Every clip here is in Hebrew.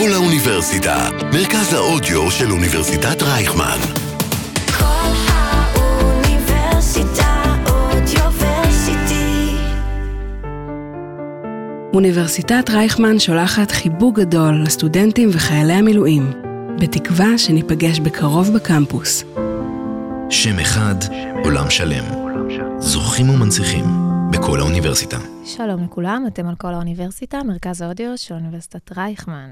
כל האוניברסיטה, מרכז האודיו של אוניברסיטת רייכמן. כל האוניברסיטה אודיוורסיטי. אוניברסיטת רייכמן שולחת חיבוק גדול לסטודנטים וחיילי המילואים, בתקווה שניפגש בקרוב בקמפוס. שם אחד, עולם שלם. זוכים ומנציחים בכל האוניברסיטה. שלום לכולם, אתם על כל האוניברסיטה, מרכז האודיו של אוניברסיטת רייכמן.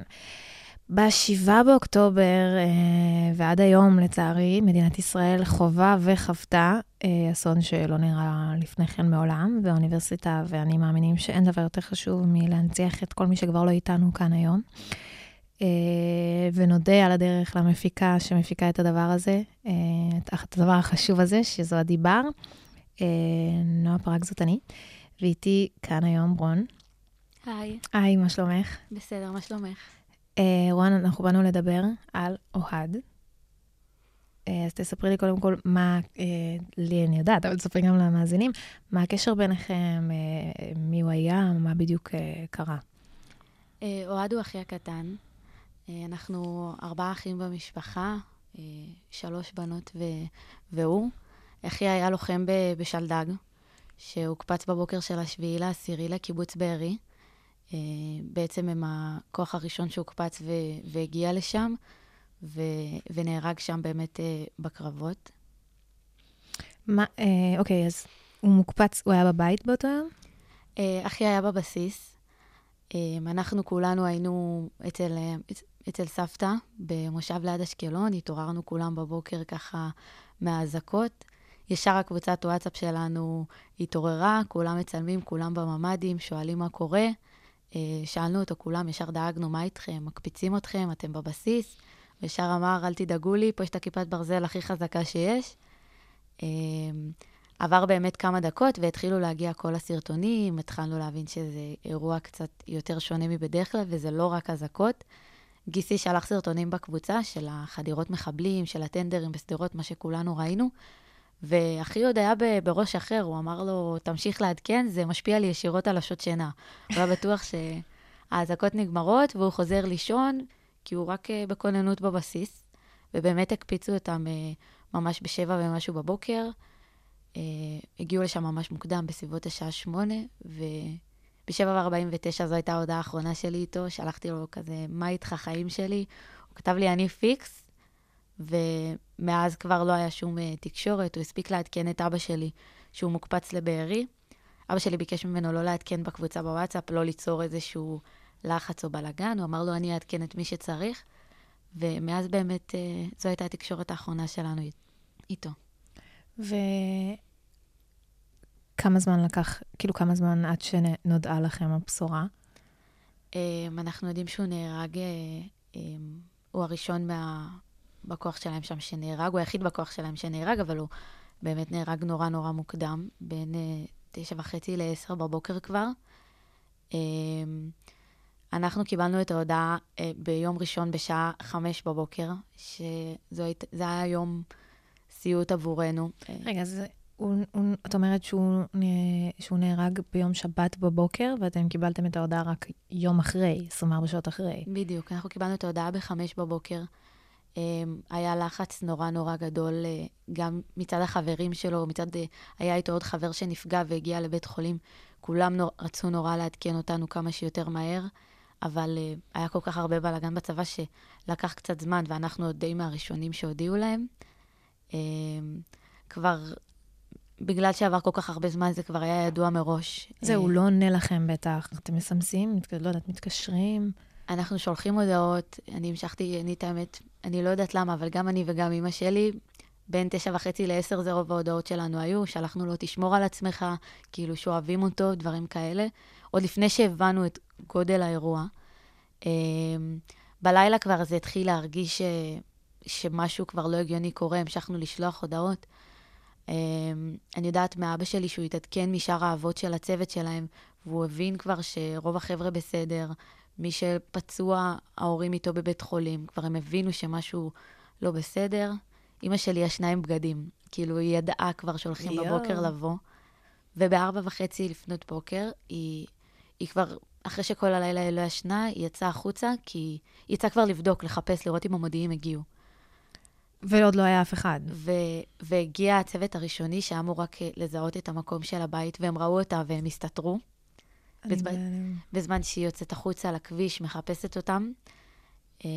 ב-7 באוקטובר אה, ועד היום, לצערי, מדינת ישראל חווה וחוותה אה, אסון שלא נראה לפני כן מעולם, והאוניברסיטה ואני מאמינים שאין דבר יותר חשוב מלהנציח את כל מי שכבר לא איתנו כאן היום. אה, ונודה על הדרך למפיקה שמפיקה את הדבר הזה, את הדבר החשוב הזה, שזו הדיבר. נועה פרק זאת אני, ואיתי כאן היום רון. היי, היי, מה שלומך? בסדר, מה שלומך? אה, רון, אנחנו באנו לדבר על אוהד. אה, אז תספרי לי קודם כל מה, אה, לי אני יודעת, אבל תספרי גם למאזינים, מה הקשר ביניכם, מי הוא היה, מה בדיוק קרה. אוהד הוא אחי הקטן. אנחנו ארבעה אחים במשפחה, שלוש בנות ו... והוא. אחי היה לוחם. בשלדג, שהוקפץ בבוקר של השביעי לעשירי לקיבוץ בארי. אה, בעצם הם הכוח הראשון שהוקפץ ו... והגיע לשם, ו... ונהרג שם באמת אה, בקרבות. מה, אה, אוקיי, אז הוא מוקפץ, הוא היה בבית באותו יום? אחי היה בבסיס. אנחנו כולנו היינו אצל, אצל סבתא במושב ליד אשקלון, התעוררנו כולם בבוקר ככה מהאזעקות. ישר הקבוצת וואטסאפ שלנו התעוררה, כולם מצלמים, כולם בממ"דים, שואלים מה קורה. אה, שאלנו אותו כולם, ישר דאגנו, מה איתכם? מקפיצים אתכם? אתם בבסיס? וישר אמר, אל תדאגו לי, פה יש את הכיפת ברזל הכי חזקה שיש. אה, עבר באמת כמה דקות והתחילו להגיע כל הסרטונים, התחלנו להבין שזה אירוע קצת יותר שונה מבדרך כלל, וזה לא רק אזעקות. גיסי שלח סרטונים בקבוצה של החדירות מחבלים, של הטנדרים בשדרות, מה שכולנו ראינו, ואחי עוד היה בראש אחר, הוא אמר לו, תמשיך לעדכן, זה משפיע לי ישירות על השעות שינה. הוא היה בטוח שהאזעקות נגמרות והוא חוזר לישון, כי הוא רק אה, בכוננות בבסיס, ובאמת הקפיצו אותם אה, ממש בשבע ומשהו בבוקר. אה, הגיעו לשם ממש מוקדם, בסביבות השעה שמונה, ובשבע וארבעים ותשע זו הייתה ההודעה האחרונה שלי איתו, שלחתי לו כזה, מה איתך חיים שלי? הוא כתב לי, אני פיקס, ומאז כבר לא היה שום אה, תקשורת, הוא הספיק לעדכן את אבא שלי שהוא מוקפץ לבארי. אבא שלי ביקש ממנו לא לעדכן בקבוצה בוואטסאפ, לא ליצור איזשהו לחץ או בלאגן, הוא אמר לו, אני אעדכן את מי שצריך, ומאז באמת אה, זו הייתה התקשורת האחרונה שלנו איתו. וכמה זמן לקח, כאילו כמה זמן עד שנודעה לכם הבשורה? Um, אנחנו יודעים שהוא נהרג, uh, um, הוא הראשון מה... בכוח שלהם שם שנהרג, הוא היחיד בכוח שלהם שנהרג, אבל הוא באמת נהרג נורא נורא מוקדם, בין uh, תשע וחצי לעשר בבוקר כבר. Um, אנחנו קיבלנו את ההודעה uh, ביום ראשון בשעה חמש בבוקר, שזה היה יום סיוט עבורנו. אה, רגע, אז הוא, הוא, את אומרת שהוא, שהוא נהרג ביום שבת בבוקר, ואתם קיבלתם את ההודעה רק יום אחרי, 24 שעות אחרי. בדיוק, אנחנו קיבלנו את ההודעה בחמש בבוקר. Um, היה לחץ נורא נורא גדול, uh, גם מצד החברים שלו, מצד... Uh, היה איתו עוד חבר שנפגע והגיע לבית חולים. כולם נור, רצו נורא לעדכן אותנו כמה שיותר מהר, אבל uh, היה כל כך הרבה בלאגן בצבא שלקח קצת זמן, ואנחנו עוד די מהראשונים שהודיעו להם. Um, כבר, בגלל שעבר כל כך הרבה זמן, זה כבר היה ידוע מראש. זה, אה, הוא לא עונה לכם בטח. אתם מסמסים, לא יודעת, מתקשרים. אנחנו שולחים הודעות, אני המשכתי, אני את האמת, אני לא יודעת למה, אבל גם אני וגם אימא שלי, בין תשע וחצי לעשר זה רוב ההודעות שלנו היו, שלחנו לו, תשמור על עצמך, כאילו שאוהבים אותו, דברים כאלה. עוד לפני שהבנו את גודל האירוע. אמ, בלילה כבר זה התחיל להרגיש ש... שמשהו כבר לא הגיוני קורה, המשכנו לשלוח הודעות. אמ, אני יודעת מאבא שלי שהוא התעדכן משאר האבות של הצוות שלהם, והוא הבין כבר שרוב החבר'ה בסדר, מי שפצוע, ההורים איתו בבית חולים, כבר הם הבינו שמשהו לא בסדר. אימא שלי ישנה עם בגדים, כאילו היא ידעה כבר שהולכים יואו. בבוקר לבוא, ובארבע וחצי לפנות בוקר, היא, היא כבר אחרי שכל הלילה היא לא ישנה, היא יצאה החוצה, כי היא יצאה כבר לבדוק, לחפש, לראות אם המודיעים הגיעו. ועוד לא היה אף אחד. ו- והגיע הצוות הראשוני שהיה אמור רק לזהות את המקום של הבית, והם ראו אותה והם הסתתרו. בזמן- בהלם. בזמן שהיא יוצאת החוצה לכביש, מחפשת אותם, אה,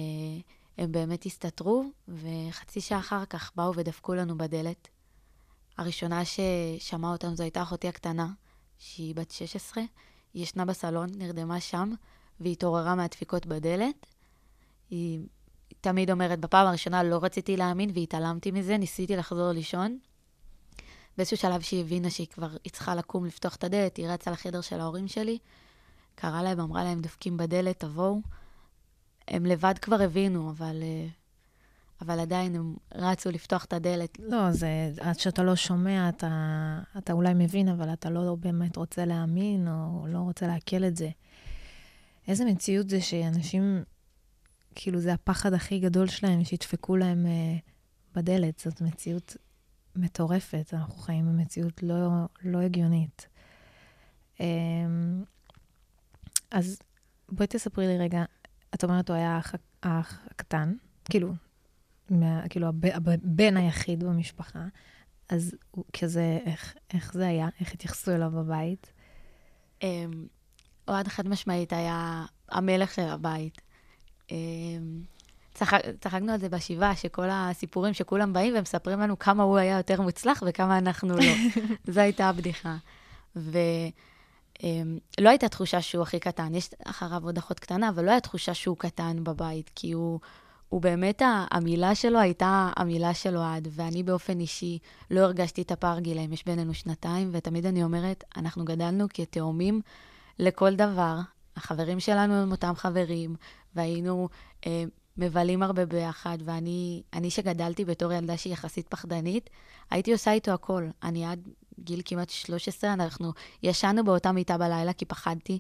הם באמת הסתתרו, וחצי שעה אחר כך באו ודפקו לנו בדלת. הראשונה ששמעה אותם זו הייתה אחותי הקטנה, שהיא בת 16, היא ישנה בסלון, נרדמה שם, והיא התעוררה מהדפיקות בדלת. היא תמיד אומרת, בפעם הראשונה לא רציתי להאמין והתעלמתי מזה, ניסיתי לחזור לישון. באיזשהו שלב שהיא הבינה שהיא כבר, היא צריכה לקום לפתוח את הדלת, היא רצה לחדר של ההורים שלי, קראה להם, אמרה להם, דופקים בדלת, תבואו. הם לבד כבר הבינו, אבל, אה, אבל עדיין הם רצו לפתוח את הדלת. לא, זה, עד שאתה לא שומע, אתה, אתה אולי מבין, אבל אתה לא באמת רוצה להאמין, או לא רוצה לעכל את זה. איזה מציאות זה שאנשים, כאילו, זה הפחד הכי גדול שלהם, שידפקו להם אה, בדלת. זאת מציאות מטורפת. אנחנו חיים במציאות לא, לא הגיונית. אה, אז בואי תספרי לי רגע, את אומרת, הוא היה האח, הקטן, כאילו, מה, כאילו הב, הבן היחיד במשפחה, אז הוא כזה, איך, איך זה היה? איך התייחסו אליו בבית? אמ, אוהד חד משמעית היה המלך של הבית. אמ, צחק, צחקנו על זה בשבעה, שכל הסיפורים שכולם באים ומספרים לנו כמה הוא היה יותר מוצלח וכמה אנחנו לא. זו הייתה הבדיחה. ולא הייתה תחושה שהוא הכי קטן, יש אחריו עוד אחות קטנה, אבל לא הייתה תחושה שהוא קטן בבית, כי הוא, הוא באמת, המילה שלו הייתה המילה של אוהד, ואני באופן אישי לא הרגשתי את הפער גילאים, יש בינינו שנתיים, ותמיד אני אומרת, אנחנו גדלנו כתאומים לכל דבר. החברים שלנו הם אותם חברים, והיינו אה, מבלים הרבה ביחד, ואני אני שגדלתי בתור ילדה שהיא יחסית פחדנית, הייתי עושה איתו הכל. אני עד גיל כמעט 13, אנחנו ישנו באותה מיטה בלילה כי פחדתי,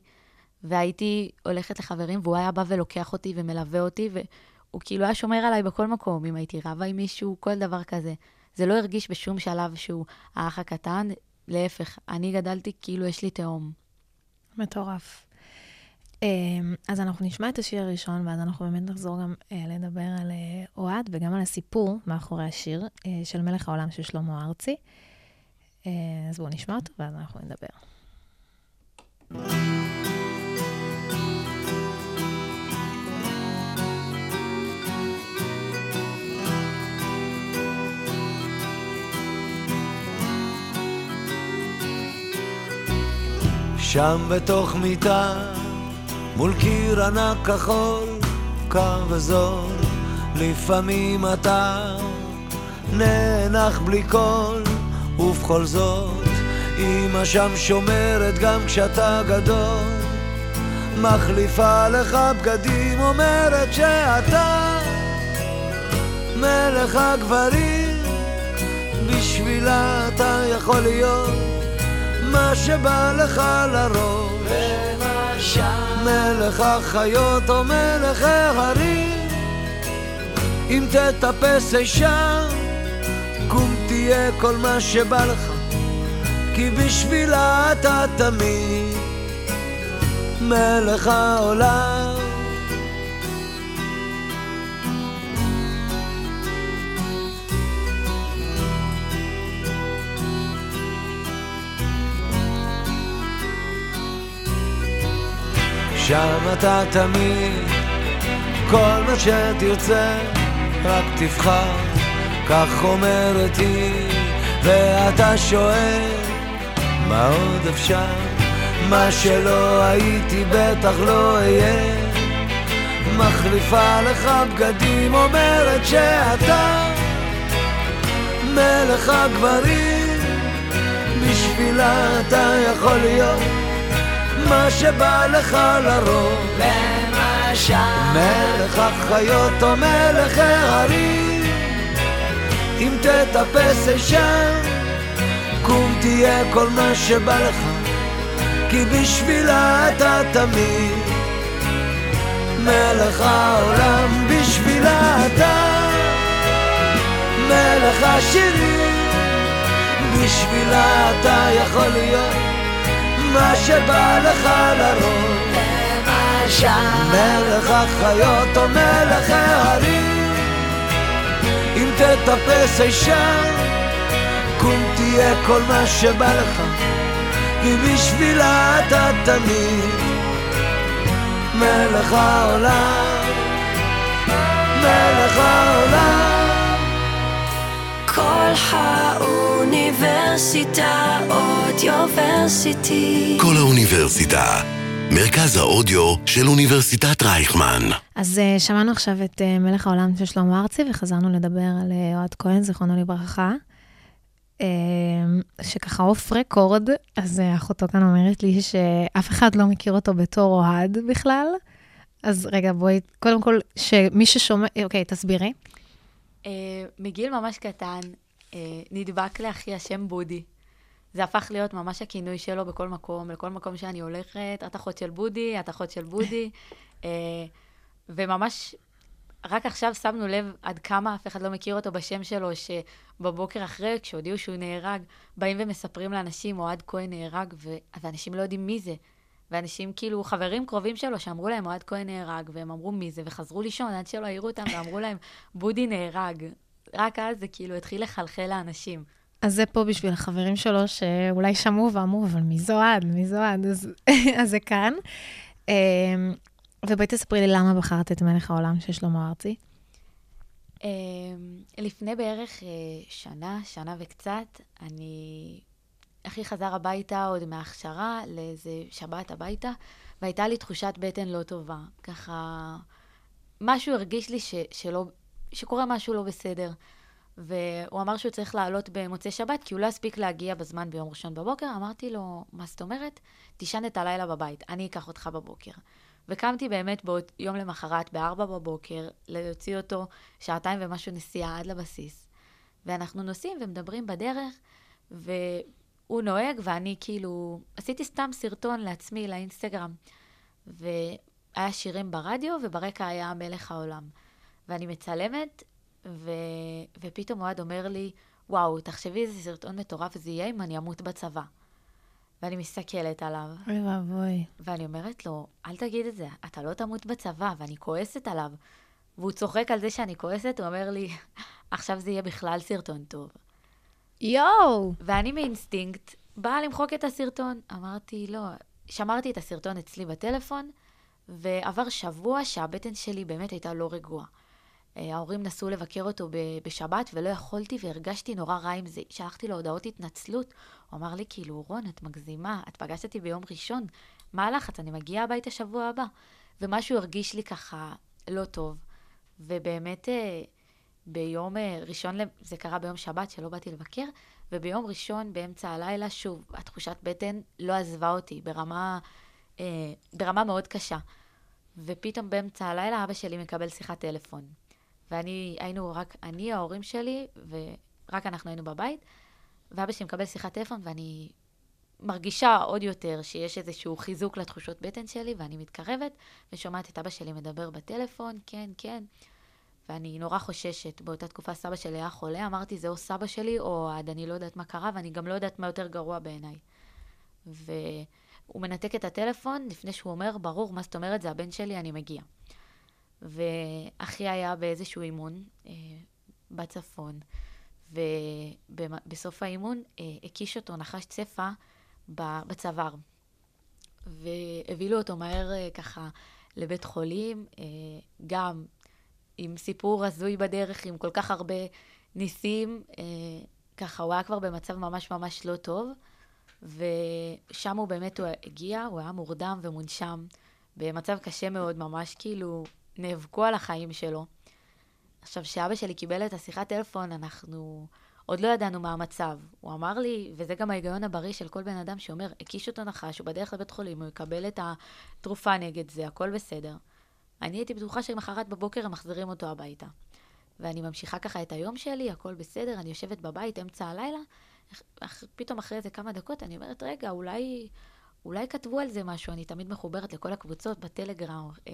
והייתי הולכת לחברים, והוא היה בא ולוקח אותי ומלווה אותי, והוא כאילו היה שומר עליי בכל מקום, אם הייתי רבה עם מישהו, כל דבר כזה. זה לא הרגיש בשום שלב שהוא האח הקטן, להפך, אני גדלתי כאילו יש לי תאום. מטורף. אמ, אז אנחנו נשמע את השיר הראשון, ואז אנחנו באמת נחזור גם אה, לדבר על אה, אוהד וגם על הסיפור מאחורי השיר אה, של מלך העולם של שלמה ארצי. אז בואו נשמע אותו, ואז אנחנו נדבר. שם בתוך מיטה, מול קיר ענק כחול, קר וזול, לפעמים אתה נאנח בלי קול, ובכל זאת, אמא שם שומרת גם כשאתה גדול, מחליפה לך בגדים, אומרת שאתה מלך הגברים, בשבילה אתה יכול להיות מה שבא לך לראש. מלך החיות או מלך ההרים, אם תטפס אי שם, קום תהיה כל מה שבא לך, כי בשבילה אתה תמיד מלך העולם. שם אתה תמיד, כל מה שתרצה, רק תבחר, כך אומרת היא, ואתה שואל, מה עוד אפשר? מה שלא הייתי בטח לא אהיה. מחליפה לך בגדים, אומרת שאתה מלך הגברים, בשבילה אתה יכול להיות מה שבא לך לרוב. למשל. מלך החיות או מלך ההרים, אם תטפס אי שם, קום תהיה כל מה שבא לך, כי בשבילה אתה תמיד. מלך העולם, בשבילה אתה. מלך השירים, בשבילה אתה יכול להיות מה שבא לך לראש. מלך החיות או מלך ההרים. אם תטפס אישה קום תהיה כל מה שבא לך כי בשבילה אתה תמיד. מלך העולם מלך העולם כל האוניברסיטה אודיוורסיטי. כל האוניברסיטה. מרכז האודיו של אוניברסיטת רייכמן. אז uh, שמענו עכשיו את uh, מלך העולם של שלמה ארצי, וחזרנו לדבר על uh, אוהד כהן, זיכרונו לברכה. Uh, שככה אוף רקורד, אז uh, אחותו כאן אומרת לי שאף אחד לא מכיר אותו בתור אוהד בכלל. אז רגע, בואי, קודם כל, שמי ששומע, אוקיי, תסבירי. אה, מגיל ממש קטן, אה, נדבק לאחי השם בודי. זה הפך להיות ממש הכינוי שלו בכל מקום, לכל מקום שאני הולכת, את אחות של בודי, את אחות של בודי. אה, וממש, רק עכשיו שמנו לב עד כמה אף אחד לא מכיר אותו בשם שלו, שבבוקר אחרי, כשהודיעו שהוא נהרג, באים ומספרים לאנשים, אוהד כהן נהרג. ואנשים לא יודעים מי זה. ואנשים, כאילו, חברים קרובים שלו, שאמרו להם, אוהד כהן נהרג, והם אמרו מי זה, וחזרו לישון עד שלא העירו אותם, ואמרו להם, בודי נהרג. רק אז זה כאילו התחיל לחלחל לאנשים. אז זה פה בשביל החברים שלו, שאולי שמעו ואמרו, אבל מי זו אוהד? מי זו אוהד? אז, אז זה כאן. אמ, ובואי תספרי לי למה בחרת את מלך העולם של שלמה ארצי. אמ, לפני בערך אה, שנה, שנה וקצת, אני... אחי חזר הביתה עוד מההכשרה לאיזה שבת הביתה, והייתה לי תחושת בטן לא טובה. ככה, משהו הרגיש לי ש, שלא, שקורה משהו לא בסדר. והוא אמר שהוא צריך לעלות במוצאי שבת, כי הוא לא הספיק להגיע בזמן ביום ראשון בבוקר. אמרתי לו, מה זאת אומרת? תישן את הלילה בבית, אני אקח אותך בבוקר. וקמתי באמת בעוד יום למחרת, בארבע בבוקר, להוציא אותו שעתיים ומשהו נסיעה עד לבסיס. ואנחנו נוסעים ומדברים בדרך, והוא נוהג, ואני כאילו... עשיתי סתם סרטון לעצמי לאינסטגרם. והיה שירים ברדיו, וברקע היה מלך העולם. ואני מצלמת, ו... ופתאום אוהד אומר לי, וואו, תחשבי איזה סרטון מטורף זה יהיה אם אני אמות בצבא. ואני מסתכלת עליו, אוי ואבוי. ואני אומרת לו, אל תגיד את זה, אתה לא תמות בצבא, ואני כועסת עליו. והוא צוחק על זה שאני כועסת, הוא אומר לי, עכשיו זה יהיה בכלל סרטון טוב. יואו! ואני מאינסטינקט באה למחוק את הסרטון. אמרתי, לא, שמרתי את הסרטון אצלי בטלפון, ועבר שבוע שהבטן שלי באמת הייתה לא רגועה. אה, ההורים נסו לבקר אותו בשבת ולא יכולתי והרגשתי נורא רע עם זה. שלחתי לו הודעות התנצלות. הוא אמר לי, כאילו, רון, את מגזימה, את פגשת אותי ביום ראשון, מה הלחץ? אני מגיעה הביתה שבוע הבא. ומשהו הרגיש לי ככה לא טוב. ובאמת, אה, ביום אה, ראשון, זה קרה ביום שבת שלא באתי לבקר, וביום ראשון, באמצע הלילה, שוב, התחושת בטן לא עזבה אותי ברמה, אה, ברמה מאוד קשה. ופתאום באמצע הלילה אבא שלי מקבל שיחת טלפון. ואני, היינו רק אני, ההורים שלי, ורק אנחנו היינו בבית, ואבא שלי מקבל שיחת טלפון, ואני מרגישה עוד יותר שיש איזשהו חיזוק לתחושות בטן שלי, ואני מתקרבת, ושומעת את אבא שלי מדבר בטלפון, כן, כן. ואני נורא חוששת. באותה תקופה סבא שלי היה חולה, אמרתי, זה או סבא שלי או אוהד, אני לא יודעת מה קרה, ואני גם לא יודעת מה יותר גרוע בעיניי. והוא מנתק את הטלפון לפני שהוא אומר, ברור, מה זאת אומרת, זה הבן שלי, אני מגיע. ואחי היה באיזשהו אימון אה, בצפון, ובסוף האימון אה, הקיש אותו נחש צפה בצוואר. והביא לו אותו מהר אה, ככה לבית חולים, אה, גם עם סיפור הזוי בדרך, עם כל כך הרבה ניסים, אה, ככה הוא היה כבר במצב ממש ממש לא טוב, ושם הוא באמת, הוא הגיע, הוא היה מורדם ומונשם, במצב קשה מאוד, ממש כאילו נאבקו על החיים שלו. עכשיו, כשאבא שלי קיבל את השיחת טלפון, אנחנו עוד לא ידענו מה המצב. הוא אמר לי, וזה גם ההיגיון הבריא של כל בן אדם שאומר, הקיש אותו נחש, הוא בדרך לבית חולים, הוא יקבל את התרופה נגד זה, הכל בסדר. אני הייתי בטוחה שלמחרת בבוקר הם מחזירים אותו הביתה. ואני ממשיכה ככה את היום שלי, הכל בסדר, אני יושבת בבית אמצע הלילה, פתאום אחרי איזה כמה דקות אני אומרת, רגע, אולי, אולי כתבו על זה משהו, אני תמיד מחוברת לכל הקבוצות, בטלגרם, אה,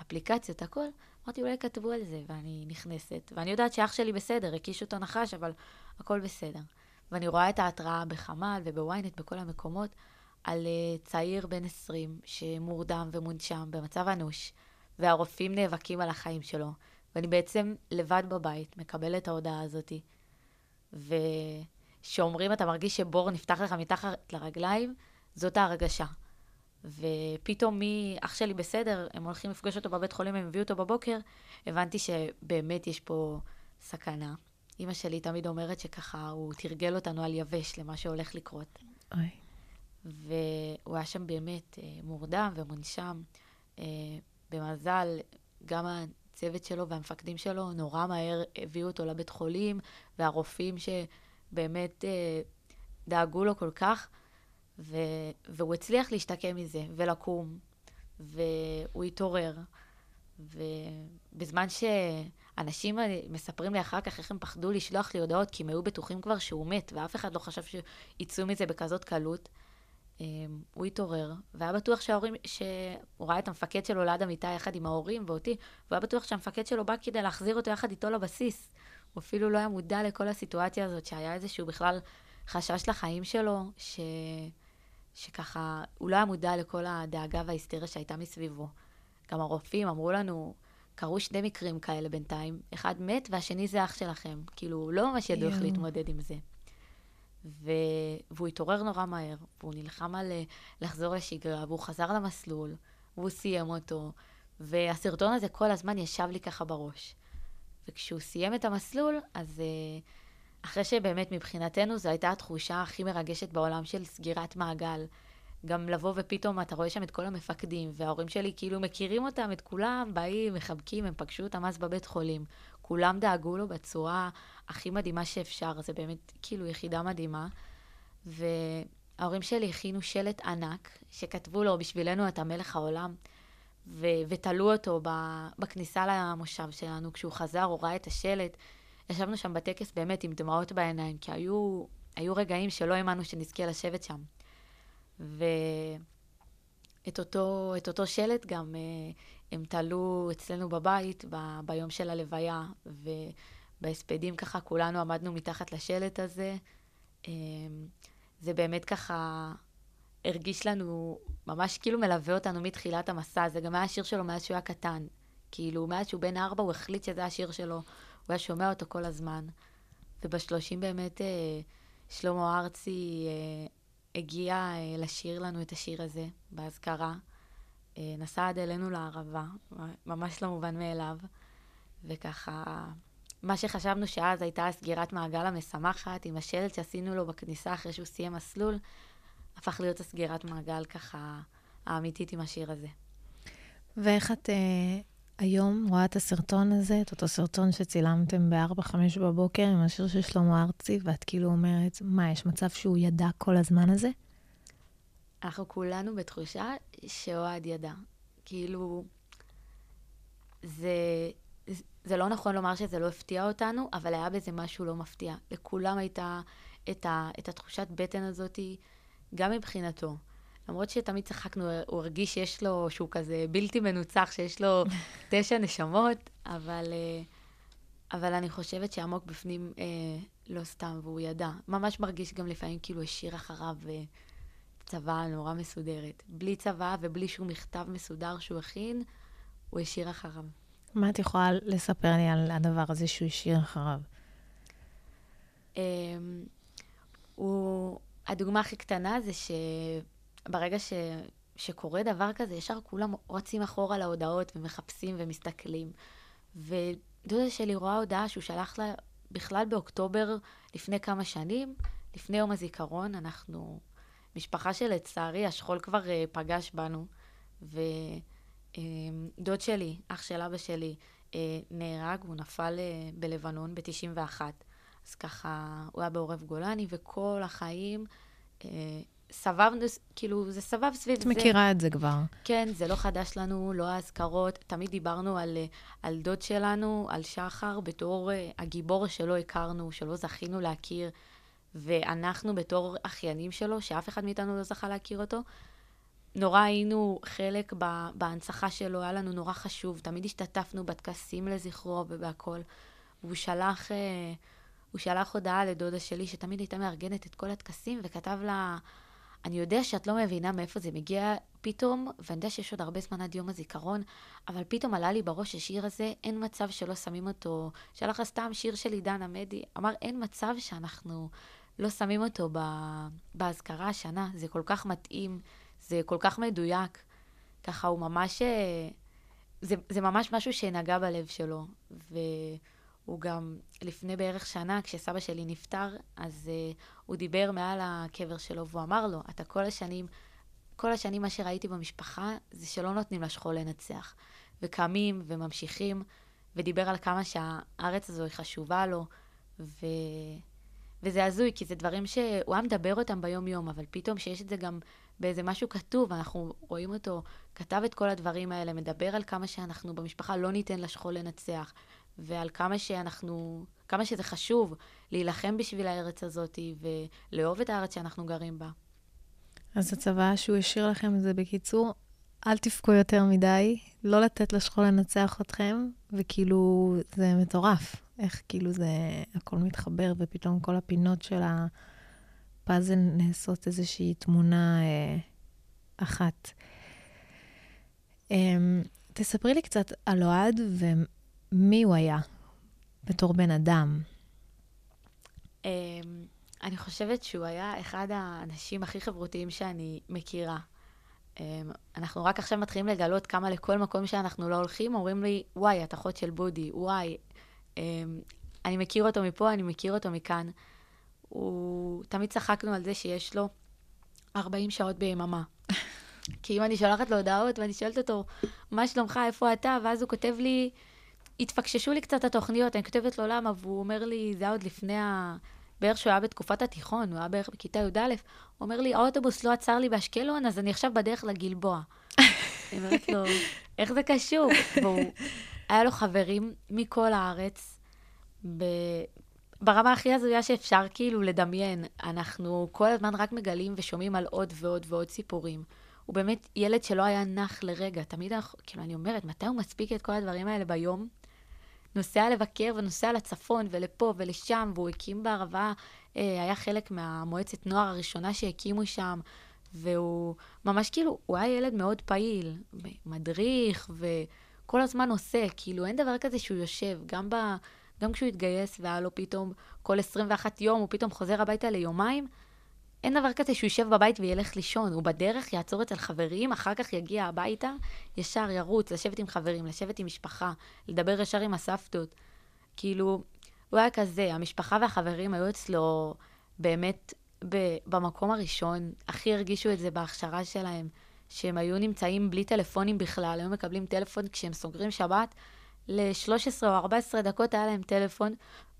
אפליקציות, הכל. אמרתי, אולי כתבו על זה, ואני נכנסת. ואני יודעת שאח שלי בסדר, הקיש אותו נחש, אבל הכל בסדר. ואני רואה את ההתראה בחמ"ל ובוויינט, בכל המקומות. על אה, צעיר בן 20 שמורדם ומונשם במצב אנוש, והרופאים נאבקים על החיים שלו, ואני בעצם לבד בבית, מקבלת את ההודעה הזאתי, ושאומרים, אתה מרגיש שבור נפתח לך מתחת לרגליים, זאת ההרגשה. ופתאום מי, אח שלי בסדר, הם הולכים לפגוש אותו בבית חולים, הם הביאו אותו בבוקר, הבנתי שבאמת יש פה סכנה. אימא שלי תמיד אומרת שככה הוא תרגל אותנו על יבש למה שהולך לקרות. אוי. והוא היה שם באמת אה, מורדם ומונשם. במזל, גם הצוות שלו והמפקדים שלו נורא מהר הביאו אותו לבית חולים, והרופאים שבאמת אה, דאגו לו כל כך, ו... והוא הצליח להשתקם מזה ולקום, והוא התעורר. ובזמן שאנשים מספרים לי אחר כך איך הם פחדו לשלוח לי הודעות, כי הם היו בטוחים כבר שהוא מת, ואף אחד לא חשב שיצאו מזה בכזאת קלות, הוא התעורר, והיה בטוח שההורים, שהוא ראה את המפקד שלו ליד המיטה יחד עם ההורים ואותי, והוא היה בטוח שהמפקד שלו בא כדי להחזיר אותו יחד איתו לבסיס. הוא אפילו לא היה מודע לכל הסיטואציה הזאת, שהיה איזשהו בכלל חשש לחיים שלו, ש... שככה, הוא לא היה מודע לכל הדאגה וההיסטריה שהייתה מסביבו. גם הרופאים אמרו לנו, קרו שני מקרים כאלה בינתיים, אחד מת והשני זה אח שלכם. כאילו, לא ממש ידעו איך. להתמודד עם זה. ו... והוא התעורר נורא מהר, והוא נלחם על אה, לחזור לשגרה, והוא חזר למסלול, והוא סיים אותו, והסרטון הזה כל הזמן ישב לי ככה בראש. וכשהוא סיים את המסלול, אז אה, אחרי שבאמת מבחינתנו זו הייתה התחושה הכי מרגשת בעולם של סגירת מעגל. גם לבוא ופתאום אתה רואה שם את כל המפקדים, וההורים שלי כאילו מכירים אותם, את כולם, באים, מחבקים, הם פגשו אותם אז בבית חולים. כולם דאגו לו בצורה הכי מדהימה שאפשר, זה באמת כאילו יחידה מדהימה. וההורים שלי הכינו שלט ענק, שכתבו לו, בשבילנו אתה מלך העולם, ו- ותלו אותו ב- בכניסה למושב שלנו. כשהוא חזר, הוא ראה את השלט. ישבנו שם בטקס באמת עם דמעות בעיניים, כי היו, היו רגעים שלא האמנו שנזכה לשבת שם. ואת אותו, אותו שלט גם אה, הם תלו אצלנו בבית ב, ביום של הלוויה, ובהספדים ככה כולנו עמדנו מתחת לשלט הזה. אה, זה באמת ככה הרגיש לנו, ממש כאילו מלווה אותנו מתחילת המסע. זה גם היה השיר שלו מאז שהוא היה קטן. כאילו, מאז שהוא בן ארבע הוא החליט שזה השיר שלו, הוא היה שומע אותו כל הזמן. ובשלושים באמת אה, שלמה ארצי אה, הגיע אה, לשיר לנו את השיר הזה באזכרה. נסע עד אלינו לערבה, ממש לא מובן מאליו. וככה, מה שחשבנו שאז הייתה סגירת מעגל המשמחת, עם השלט שעשינו לו בכניסה אחרי שהוא סיים מסלול, הפך להיות הסגירת מעגל ככה האמיתית עם השיר הזה. ואיך את אה, היום רואה את הסרטון הזה, את אותו סרטון שצילמתם ב-4-5 בבוקר עם השיר של שלמה ארצי, ואת כאילו אומרת, מה, יש מצב שהוא ידע כל הזמן הזה? אנחנו כולנו בתחושה שאוהד ידע. כאילו, זה, זה לא נכון לומר שזה לא הפתיע אותנו, אבל היה בזה משהו לא מפתיע. לכולם הייתה את, ה, את התחושת בטן הזאתי, גם מבחינתו. למרות שתמיד צחקנו, הוא הרגיש שיש לו, שהוא כזה בלתי מנוצח, שיש לו תשע נשמות, אבל, אה, אבל אני חושבת שעמוק בפנים אה, לא סתם, והוא ידע. ממש מרגיש גם לפעמים כאילו השאיר אחריו אה, צבא נורא מסודרת. בלי צבא ובלי שום מכתב מסודר שהוא הכין, הוא השאיר אחריו. מה את יכולה לספר לי על הדבר הזה שהוא השאיר אחריו? אמ, הוא, הדוגמה הכי קטנה זה שברגע ש, שקורה דבר כזה, ישר כולם רצים אחורה להודעות ומחפשים ומסתכלים. ודודה שלי רואה הודעה שהוא שלח לה בכלל באוקטובר לפני כמה שנים, לפני יום הזיכרון, אנחנו משפחה שלצערי השכול כבר אה, פגש בנו, ודוד שלי, אח של אבא שלי, אה, נהרג, הוא נפל אה, בלבנון ב-91. אז ככה, הוא היה בעורב גולני, וכל החיים אה, סבבנו, כאילו, זה סבב סביב את זה. מכירה את זה כבר. כן, זה לא חדש לנו, לא האזכרות. תמיד דיברנו על, אה, על דוד שלנו, על שחר, בתור אה, הגיבור שלא הכרנו, שלא זכינו להכיר, ואנחנו בתור אחיינים שלו, שאף אחד מאיתנו לא זכה להכיר אותו, נורא היינו חלק בהנצחה שלו, היה לנו נורא חשוב. תמיד השתתפנו בטקסים לזכרו ובהכול. והוא שלח, אה, הוא שלח הודעה לדודה שלי, שתמיד הייתה מארגנת את כל הטקסים, וכתב לה, אני יודע שאת לא מבינה מאיפה זה מגיע פתאום, ואני יודע שיש עוד הרבה זמן עד יום הזיכרון, אבל פתאום עלה לי בראש השיר הזה, אין מצב שלא שמים אותו. שלח לה סתם שיר של עידן עמדי, אמר, אין מצב שאנחנו לא שמים אותו באזכרה השנה, זה כל כך מתאים, זה כל כך מדויק. ככה הוא ממש... אה, זה, זה ממש משהו שנגע בלב שלו. והוא גם, לפני בערך שנה, כשסבא שלי נפטר, אז uh, הוא דיבר מעל הקבר שלו, והוא אמר לו, אתה כל השנים, כל השנים מה שראיתי במשפחה, זה שלא נותנים לשכול לנצח. וקמים וממשיכים, ודיבר על כמה שהארץ הזו היא חשובה לו, ו... וזה הזוי, כי זה דברים שהוא היה מדבר אותם ביום-יום, אבל פתאום שיש את זה גם באיזה משהו כתוב, אנחנו רואים אותו, כתב את כל הדברים האלה, מדבר על כמה שאנחנו במשפחה לא ניתן לשכול לנצח, ועל כמה שאנחנו, כמה שזה חשוב להילחם בשביל הארץ הזאת, ולאהוב את הארץ שאנחנו גרים בה. אז הצוואה שהוא השאיר לכם זה בקיצור, אל תבכו יותר מדי, לא לתת לשכול לנצח אתכם, וכאילו, זה מטורף. איך כאילו זה, הכל מתחבר, ופתאום כל הפינות של הפאזל נעשות איזושהי תמונה אה, אחת. אה, תספרי לי קצת על אוהד ומי הוא היה בתור בן אדם. אמ, אני חושבת שהוא היה אחד האנשים הכי חברותיים שאני מכירה. אמ, אנחנו רק עכשיו מתחילים לגלות כמה לכל מקום שאנחנו לא הולכים, אומרים לי, וואי, את אחות של בודי, וואי. אמ, אני מכיר אותו מפה, אני מכיר אותו מכאן. הוא, תמיד צחקנו על זה שיש לו 40 שעות ביממה. כי אם אני שולחת לו הודעות ואני שואלת אותו, מה שלומך, איפה אתה? ואז הוא כותב לי, התפקששו לי קצת התוכניות, אני כותבת לו למה, והוא אומר לי, זה היה עוד לפני ה... בערך שהוא היה בתקופת התיכון, הוא היה בערך בכיתה י"א, הוא אומר לי, האוטובוס לא עצר לי באשקלון, אז אני עכשיו בדרך לגלבוע. אני אומרת לו, איך זה קשור? והוא, היה לו חברים מכל הארץ, ב... ברמה הכי הזויה שאפשר כאילו לדמיין. אנחנו כל הזמן רק מגלים ושומעים על עוד ועוד ועוד סיפורים. הוא באמת ילד שלא היה נח לרגע. תמיד אנחנו, כאילו, אני אומרת, מתי הוא מספיק את כל הדברים האלה ביום? נוסע לבקר ונוסע לצפון ולפה ולשם, והוא הקים בערבה, אה, היה חלק מהמועצת נוער הראשונה שהקימו שם, והוא ממש כאילו, הוא היה ילד מאוד פעיל, מדריך, וכל הזמן עושה, כאילו אין דבר כזה שהוא יושב, גם, ב, גם כשהוא התגייס והיה לו פתאום כל 21 יום, הוא פתאום חוזר הביתה ליומיים, אין דבר כזה שהוא יושב בבית וילך לישון, הוא בדרך יעצור אצל חברים, אחר כך יגיע הביתה, ישר ירוץ, לשבת עם חברים, לשבת עם משפחה, לדבר ישר עם הסבתות. כאילו, הוא היה כזה, המשפחה והחברים היו אצלו באמת במקום הראשון, הכי הרגישו את זה בהכשרה שלהם, שהם היו נמצאים בלי טלפונים בכלל, היו מקבלים טלפון כשהם סוגרים שבת, ל-13 או 14 דקות היה להם טלפון,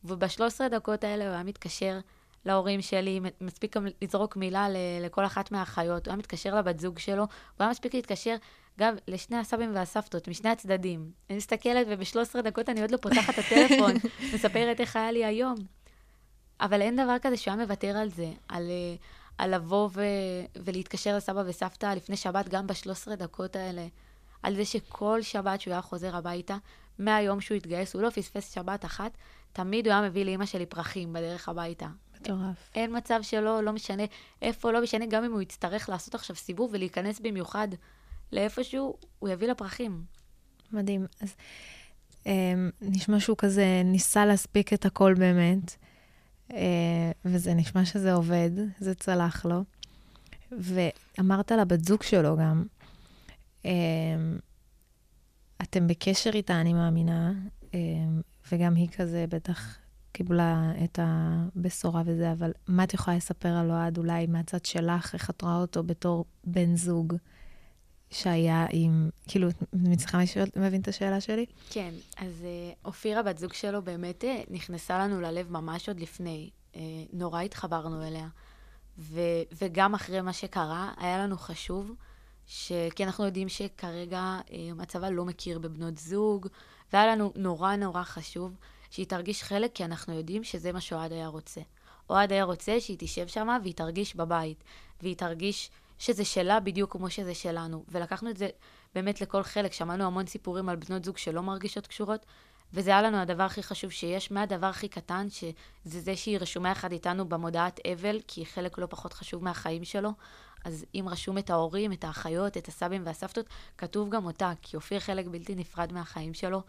וב-13 דקות האלה הוא היה מתקשר להורים שלי, מספיק גם לזרוק מילה לכל אחת מהאחיות, הוא היה מתקשר לבת זוג שלו, הוא היה מספיק להתקשר גם לשני הסבים והסבתות, משני הצדדים. אני מסתכלת וב-13 דקות אני עוד לא פותחת את הטלפון, מספרת איך היה לי היום. אבל אין דבר כזה שהוא היה מוותר על זה, על, אה, על לבוא ו- ולהתקשר לסבא וסבתא לפני שבת, גם ב-13 דקות האלה. על זה שכל שבת שהוא היה חוזר הביתה, מהיום שהוא התגייס, הוא לא פספס שבת אחת, תמיד הוא היה מביא לאימא שלי פרחים בדרך הביתה. מטורף. אין מצב שלא, לא משנה איפה, לא משנה גם אם הוא יצטרך לעשות עכשיו סיבוב ולהיכנס במיוחד לאיפשהו, הוא יביא לה פרחים. מדהים. אז אה, נשמע שהוא כזה ניסה להספיק את הכל באמת, וזה נשמע שזה עובד, זה צלח לו. ואמרת לבת זוג שלו גם, אה, אתם בקשר איתה, אני מאמינה, אה, וגם היא כזה בטח קיבלה את הבשורה וזה, אבל מה את יכולה לספר על אוהד? אולי מהצד שלך, איך את רואה אותו בתור בן זוג שהיה עם, כאילו, את מצליחה להבין את השאלה שלי? כן, אז אה, אופירה, בת זוג שלו, באמת אה, נכנסה לנו ללב ממש עוד לפני. אה, נורא התחברנו אליה. ו- וגם אחרי מה שקרה, היה לנו חשוב, ש- כי אנחנו יודעים שכרגע הצבא לא מכיר בבנות זוג, והיה לנו נורא נורא חשוב שהיא תרגיש חלק, כי אנחנו יודעים שזה מה שאוהד היה רוצה. אוהד היה רוצה שהיא תשב שמה והיא תרגיש בבית, והיא תרגיש שזה שלה בדיוק כמו שזה שלנו. ולקחנו את זה באמת לכל חלק, שמענו המון סיפורים על בנות זוג שלא מרגישות קשורות, וזה היה לנו הדבר הכי חשוב שיש, מהדבר הכי קטן, שזה זה שהיא רשומה יחד איתנו במודעת אבל, כי היא חלק לא פחות חשוב מהחיים שלו, אז אם רשום את ההורים, את האחיות, את הסבים והסבתות, כתוב גם אותה, כי אופיר חלק בלתי נפרד מהחיים שלו.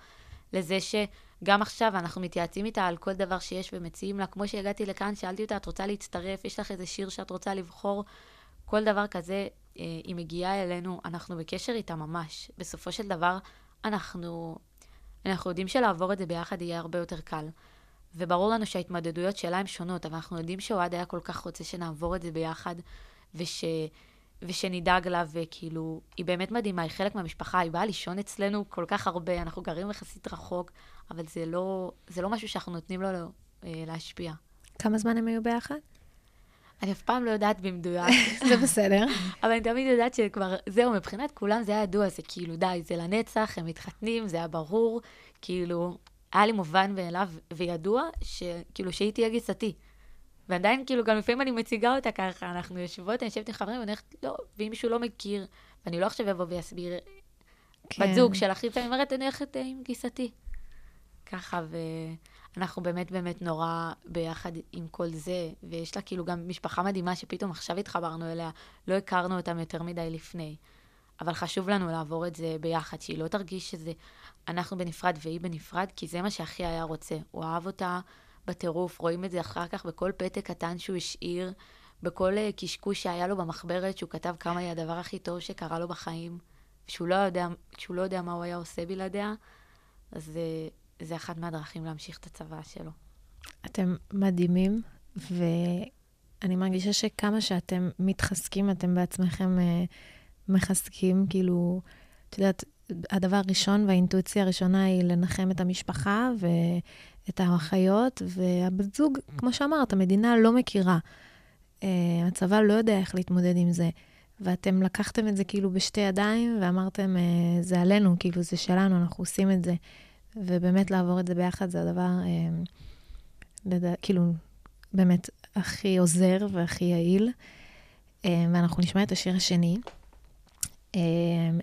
לזה שגם עכשיו אנחנו מתייעצים איתה על כל דבר שיש ומציעים לה. כמו שהגעתי לכאן, שאלתי אותה, את רוצה להצטרף? יש לך איזה שיר שאת רוצה לבחור? כל דבר כזה, אה, היא מגיעה אלינו, אנחנו בקשר איתה ממש. בסופו של דבר, אנחנו, אנחנו יודעים שלעבור את זה ביחד יהיה הרבה יותר קל. וברור לנו שההתמודדויות שלה הן שונות, אבל אנחנו יודעים שאוהד היה כל כך רוצה שנעבור את זה ביחד, וש... ושנדאג לה, וכאילו, היא באמת מדהימה, היא חלק מהמשפחה, היא באה לישון אצלנו כל כך הרבה, אנחנו גרים יחסית רחוק, אבל זה לא, זה לא משהו שאנחנו נותנים לו אה, להשפיע. כמה זמן הם היו ביחד? אני אף פעם לא יודעת במדויק, זה בסדר. אבל אני תמיד יודעת שכבר, זהו, מבחינת כולם זה היה ידוע, זה כאילו, די, זה לנצח, הם מתחתנים, זה היה ברור, כאילו, היה לי מובן מאליו וידוע, שכאילו, שהיא תהיה גיסתי. ועדיין, כאילו, גם לפעמים אני מציגה אותה ככה, אנחנו יושבות, אני יושבת עם חברים, ואני הולכת, לא, ואם מישהו לא מכיר, ואני לא עכשיו אבוא ואסביר, כן. בת זוג של אחי, ואני אומרת, אני הולכת אה, עם גיסתי. ככה, ואנחנו באמת באמת נורא ביחד עם כל זה, ויש לה כאילו גם משפחה מדהימה שפתאום עכשיו התחברנו אליה, לא הכרנו אותם יותר מדי לפני. אבל חשוב לנו לעבור את זה ביחד, שהיא לא תרגיש שזה אנחנו בנפרד והיא בנפרד, כי זה מה שאחי היה רוצה. הוא אהב אותה בטירוף, רואים את זה אחר כך בכל פתק קטן שהוא השאיר, בכל אה, קשקוש שהיה לו במחברת, שהוא כתב כמה היא הדבר הכי טוב שקרה לו בחיים, שהוא לא יודע, שהוא לא יודע מה הוא היה עושה בלעדיה, אז זה, אחת מהדרכים להמשיך את הצבא שלו. אתם מדהימים, ואני מרגישה שכמה שאתם מתחזקים, אתם בעצמכם אה, מחזקים, כאילו, את יודעת, הדבר הראשון והאינטואיציה הראשונה היא לנחם את המשפחה ואת האחיות, והבת זוג, כמו שאמרת, המדינה לא מכירה. אה, הצבא לא יודע איך להתמודד עם זה. ואתם לקחתם את זה כאילו בשתי ידיים ואמרתם, אה, זה עלינו, כאילו, זה שלנו, אנחנו עושים את זה. ובאמת לעבור את זה ביחד זה הדבר, אה, לדע, כאילו, באמת הכי עוזר והכי יעיל. אה, ואנחנו נשמע את השיר השני, אה,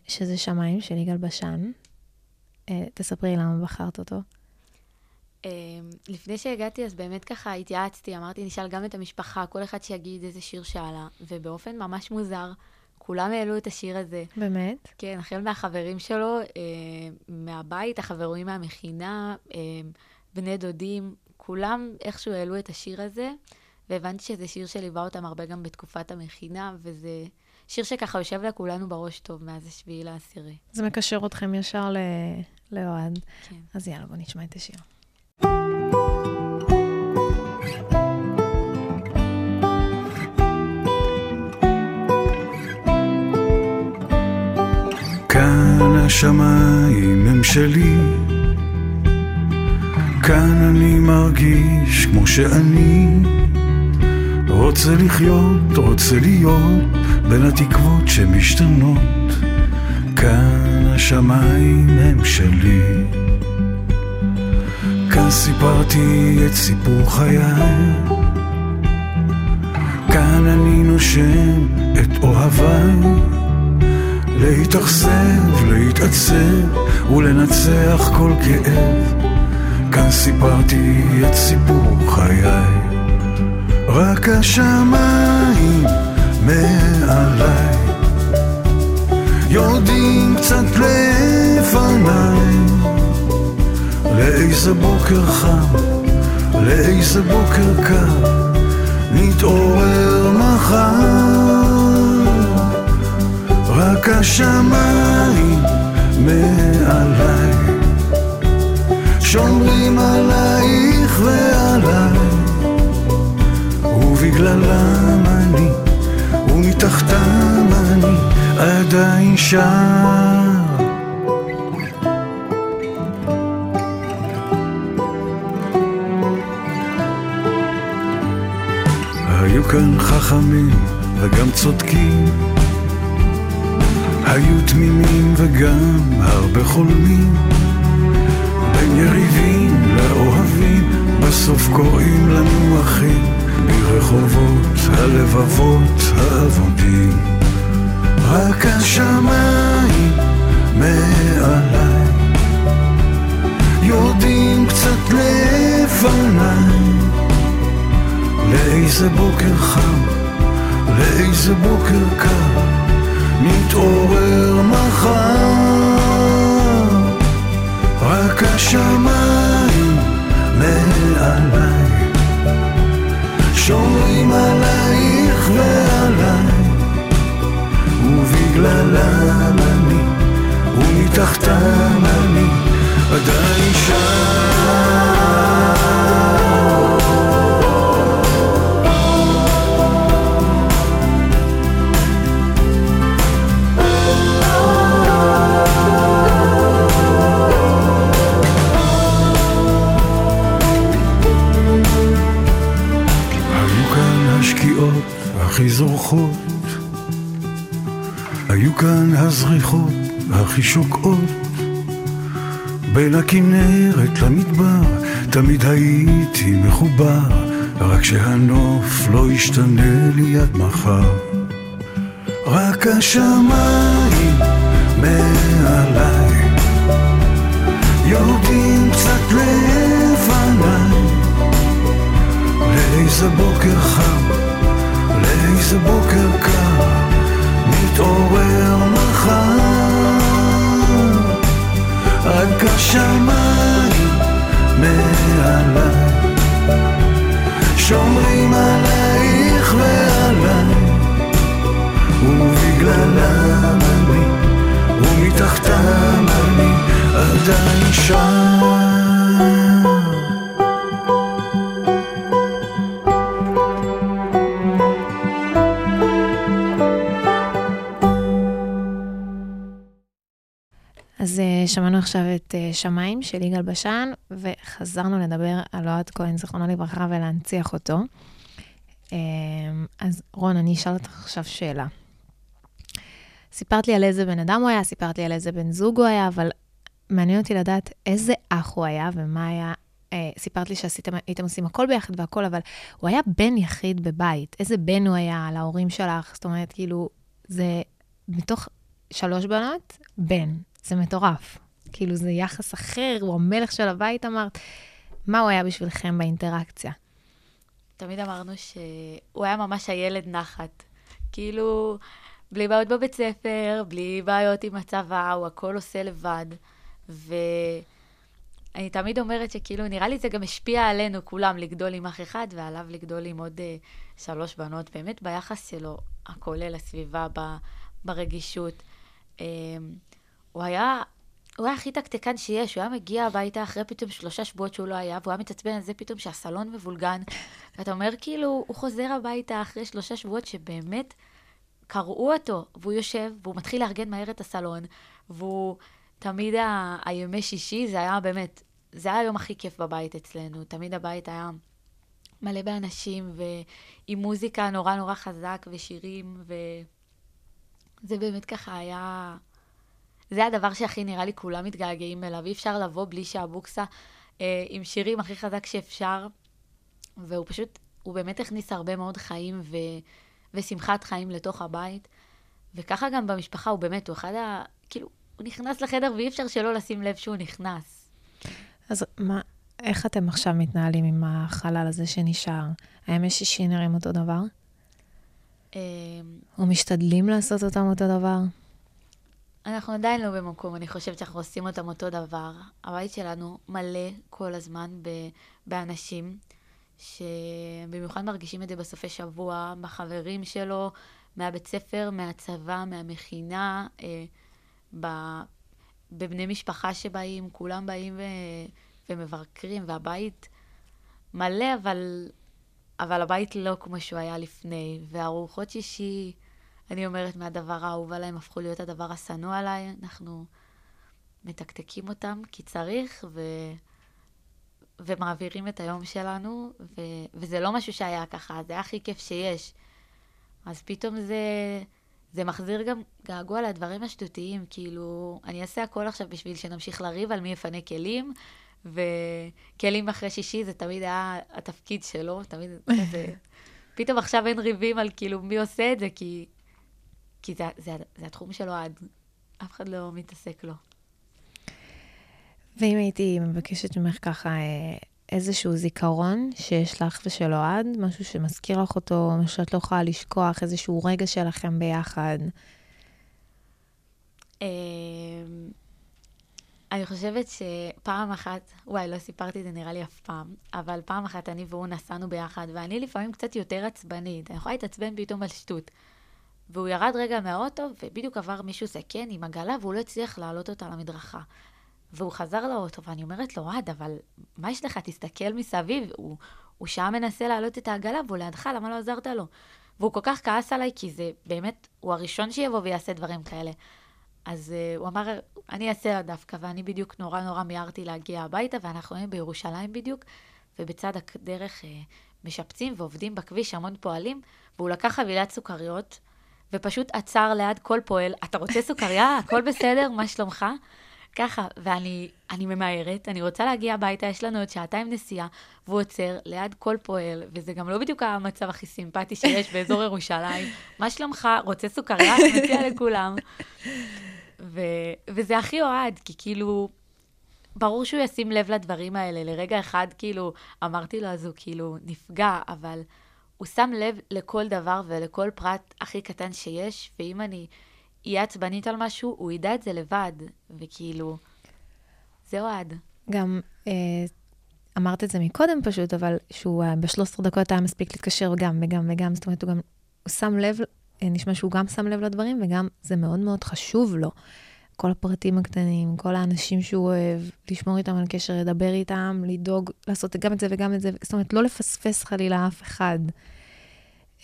שזה שמיים של יגאל בשן. אה, תספרי למה בחרת אותו. לפני שהגעתי, אז באמת ככה התייעצתי, אמרתי, נשאל גם את המשפחה, כל אחד שיגיד איזה שיר שאלה, ובאופן ממש מוזר, כולם העלו את השיר הזה. באמת? כן, החל מהחברים שלו, אה, מהבית, החברים מהמכינה, אה, בני דודים, כולם איכשהו העלו את השיר הזה, והבנתי שזה שיר שליווה אותם הרבה גם בתקופת המכינה, וזה שיר שככה יושב לכולנו בראש טוב מאז השביעי לעשירי. זה מקשר אתכם ישר ל... לאוהד. כן. אז יאללה, בוא נשמע את השיר. השמיים הם שלי, כאן אני מרגיש כמו שאני רוצה לחיות, רוצה להיות בין התקוות שמשתנות, כאן השמיים הם שלי. כאן סיפרתי את סיפור חיי, כאן אני נושם את אוהביי. להתאכזב, להתעצב ולנצח כל כאב. כאן סיפרתי את סיפור חיי. רק השמיים מעליי יורדים קצת לפניי לאיזה בוקר חם, לאיזה בוקר קר נתעורר רק השמיים מעליי? שומרים עלייך ועליי ובגללם אני ומתחתם אני עדיין שם היו כאן חכמים וגם צודקים היו תמימים וגם הרבה חולמים. בין יריבים לאוהבים בסוף קוראים לנו אחים ברחובות הלבבות האבודים. רק השמיים מעליי יורדים קצת לפניי. לאיזה בוקר חם לאיזה בוקר קר נתעורר מחר רק השמיים מעליי. שומרים עלייך ועליי ובגללם אני ומתחתם אני עדיין שם הכי שוקעות, בין הכנרת למדבר תמיד הייתי מחובר, רק שהנוף לא ישתנה לי עד מחר. רק השמיים מעליי יורדים קצת לפניי לאיזה בוקר חם, לאיזה בוקר קר, מתעורר רק השמיים מעליי, שומרים עלייך ועליי, ובגללם אני, ומתחתם אני עדיין שם. שמענו עכשיו את אה, שמיים של יגאל בשן, וחזרנו לדבר על אוהד כהן, זיכרונו לברכה, ולהנציח אותו. אה, אז רון, אני אשאל אותך עכשיו שאלה. סיפרת לי על איזה בן אדם הוא היה, סיפרת לי על איזה בן זוג הוא היה, אבל מעניין אותי לדעת איזה אח הוא היה ומה היה... אה, סיפרת לי שהייתם עושים הכל ביחד והכל, אבל הוא היה בן יחיד בבית. איזה בן הוא היה להורים שלך? זאת אומרת, כאילו, זה מתוך שלוש בנות, בן. זה מטורף. כאילו, זה יחס אחר, הוא המלך של הבית, אמרת. מה הוא היה בשבילכם באינטראקציה? תמיד אמרנו שהוא היה ממש הילד נחת. כאילו, בלי בעיות בבית ספר, בלי בעיות עם הצבא, הוא הכל עושה לבד. ואני תמיד אומרת שכאילו, נראה לי זה גם השפיע עלינו כולם לגדול עם אח אחד, ועליו לגדול עם עוד uh, שלוש בנות. באמת ביחס שלו, הכולל, הסביבה, ב, ברגישות. Um, הוא היה, הוא היה הכי תקתקן שיש, הוא היה מגיע הביתה אחרי פתאום שלושה שבועות שהוא לא היה, והוא היה מתעצבן על זה פתאום שהסלון מבולגן. ואתה אומר כאילו, הוא חוזר הביתה אחרי שלושה שבועות שבאמת קראו אותו, והוא יושב, והוא מתחיל לארגן מהר את הסלון, והוא תמיד ה... הימי שישי, זה היה באמת, זה היה היום הכי כיף בבית אצלנו. תמיד הבית היה מלא באנשים, ועם מוזיקה נורא נורא חזק, ושירים, וזה באמת ככה היה... זה הדבר שהכי נראה לי כולם מתגעגעים אליו. אי אפשר לבוא בלי שהבוקסה אה, עם שירים הכי חזק שאפשר. והוא פשוט, הוא באמת הכניס הרבה מאוד חיים ו, ושמחת חיים לתוך הבית. וככה גם במשפחה, הוא באמת, הוא אחד ה... כאילו, הוא נכנס לחדר ואי אפשר שלא לשים לב שהוא נכנס. אז מה, איך אתם עכשיו מתנהלים עם החלל הזה שנשאר? הימי שישי נראים אותו דבר? אה, או משתדלים לעשות אותם אותו דבר? אנחנו עדיין לא במקום, אני חושבת שאנחנו עושים אותם אותו דבר. הבית שלנו מלא כל הזמן ב- באנשים שבמיוחד מרגישים את זה בסופי שבוע, בחברים שלו, מהבית ספר, מהצבא, מהמכינה, אה, ב- בבני משפחה שבאים, כולם באים ו- ומבקרים, והבית מלא, אבל, אבל הבית לא כמו שהוא היה לפני. והארוחות שישי... אני אומרת, מהדבר האהוב עליי, הם הפכו להיות הדבר השנוא עליי, אנחנו מתקתקים אותם כי צריך, ו... ומעבירים את היום שלנו, ו... וזה לא משהו שהיה ככה, זה היה הכי כיף שיש. אז פתאום זה, זה מחזיר גם געגוע לדברים השטותיים, כאילו, אני אעשה הכל עכשיו בשביל שנמשיך לריב על מי יפנה כלים, וכלים אחרי שישי זה תמיד היה התפקיד שלו, תמיד זה... פתאום עכשיו אין ריבים על כאילו מי עושה את זה, כי כי זה, זה, זה התחום שלו עד, אף אחד לא מתעסק לו. ואם הייתי מבקשת ממך ככה אה, איזשהו זיכרון שיש לך ושל אוהד, משהו שמזכיר לך אותו, משהו שאת לא יכולה לשכוח, איזשהו רגע שלכם ביחד. אמ, אני חושבת שפעם אחת, וואי, לא סיפרתי את זה נראה לי אף פעם, אבל פעם אחת אני והוא נסענו ביחד, ואני לפעמים קצת יותר עצבנית, אני יכולה להתעצבן פתאום על שטות. והוא ירד רגע מהאוטו, ובדיוק עבר מישהו זקן עם עגלה, והוא לא הצליח להעלות אותה למדרכה. והוא חזר לאוטו, ואני אומרת לו, אוהד, אבל מה יש לך? תסתכל מסביב. הוא, הוא שעה מנסה להעלות את העגלה, והוא לידך, למה לא עזרת לו? והוא כל כך כעס עליי, כי זה באמת, הוא הראשון שיבוא ויעשה דברים כאלה. אז uh, הוא אמר, אני אעשה לה דווקא, ואני בדיוק נורא נורא מיהרתי להגיע הביתה, ואנחנו היינו בירושלים בדיוק, ובצד הדרך uh, משפצים ועובדים בכביש, המון פועלים, והוא לקח חבילת סוכריות, ופשוט עצר ליד כל פועל, אתה רוצה סוכריה? הכל בסדר? מה שלומך? ככה, ואני אני ממהרת, אני רוצה להגיע הביתה, יש לנו עוד שעתיים נסיעה, והוא עוצר ליד כל פועל, וזה גם לא בדיוק המצב הכי סימפטי שיש באזור ירושלים. מה שלומך? רוצה סוכריה? מציע לכולם. ו, וזה הכי אוהד, כי כאילו, ברור שהוא ישים לב לדברים האלה. לרגע אחד, כאילו, אמרתי לו, אז הוא כאילו נפגע, אבל הוא שם לב לכל דבר ולכל פרט הכי קטן שיש, ואם אני אהיה עצבנית על משהו, הוא ידע את זה לבד, וכאילו, זה אוהד. גם אה, אמרת את זה מקודם פשוט, אבל שהוא אה, ב-13 דקות היה מספיק להתקשר גם וגם וגם, זאת אומרת, הוא גם, הוא שם לב, אה, נשמע שהוא גם שם לב לדברים, וגם זה מאוד מאוד חשוב לו. כל הפרטים הקטנים, כל האנשים שהוא אוהב, לשמור איתם על קשר, לדבר איתם, לדאוג, לעשות גם את זה וגם את זה, זאת אומרת, לא לפספס חלילה אף אחד.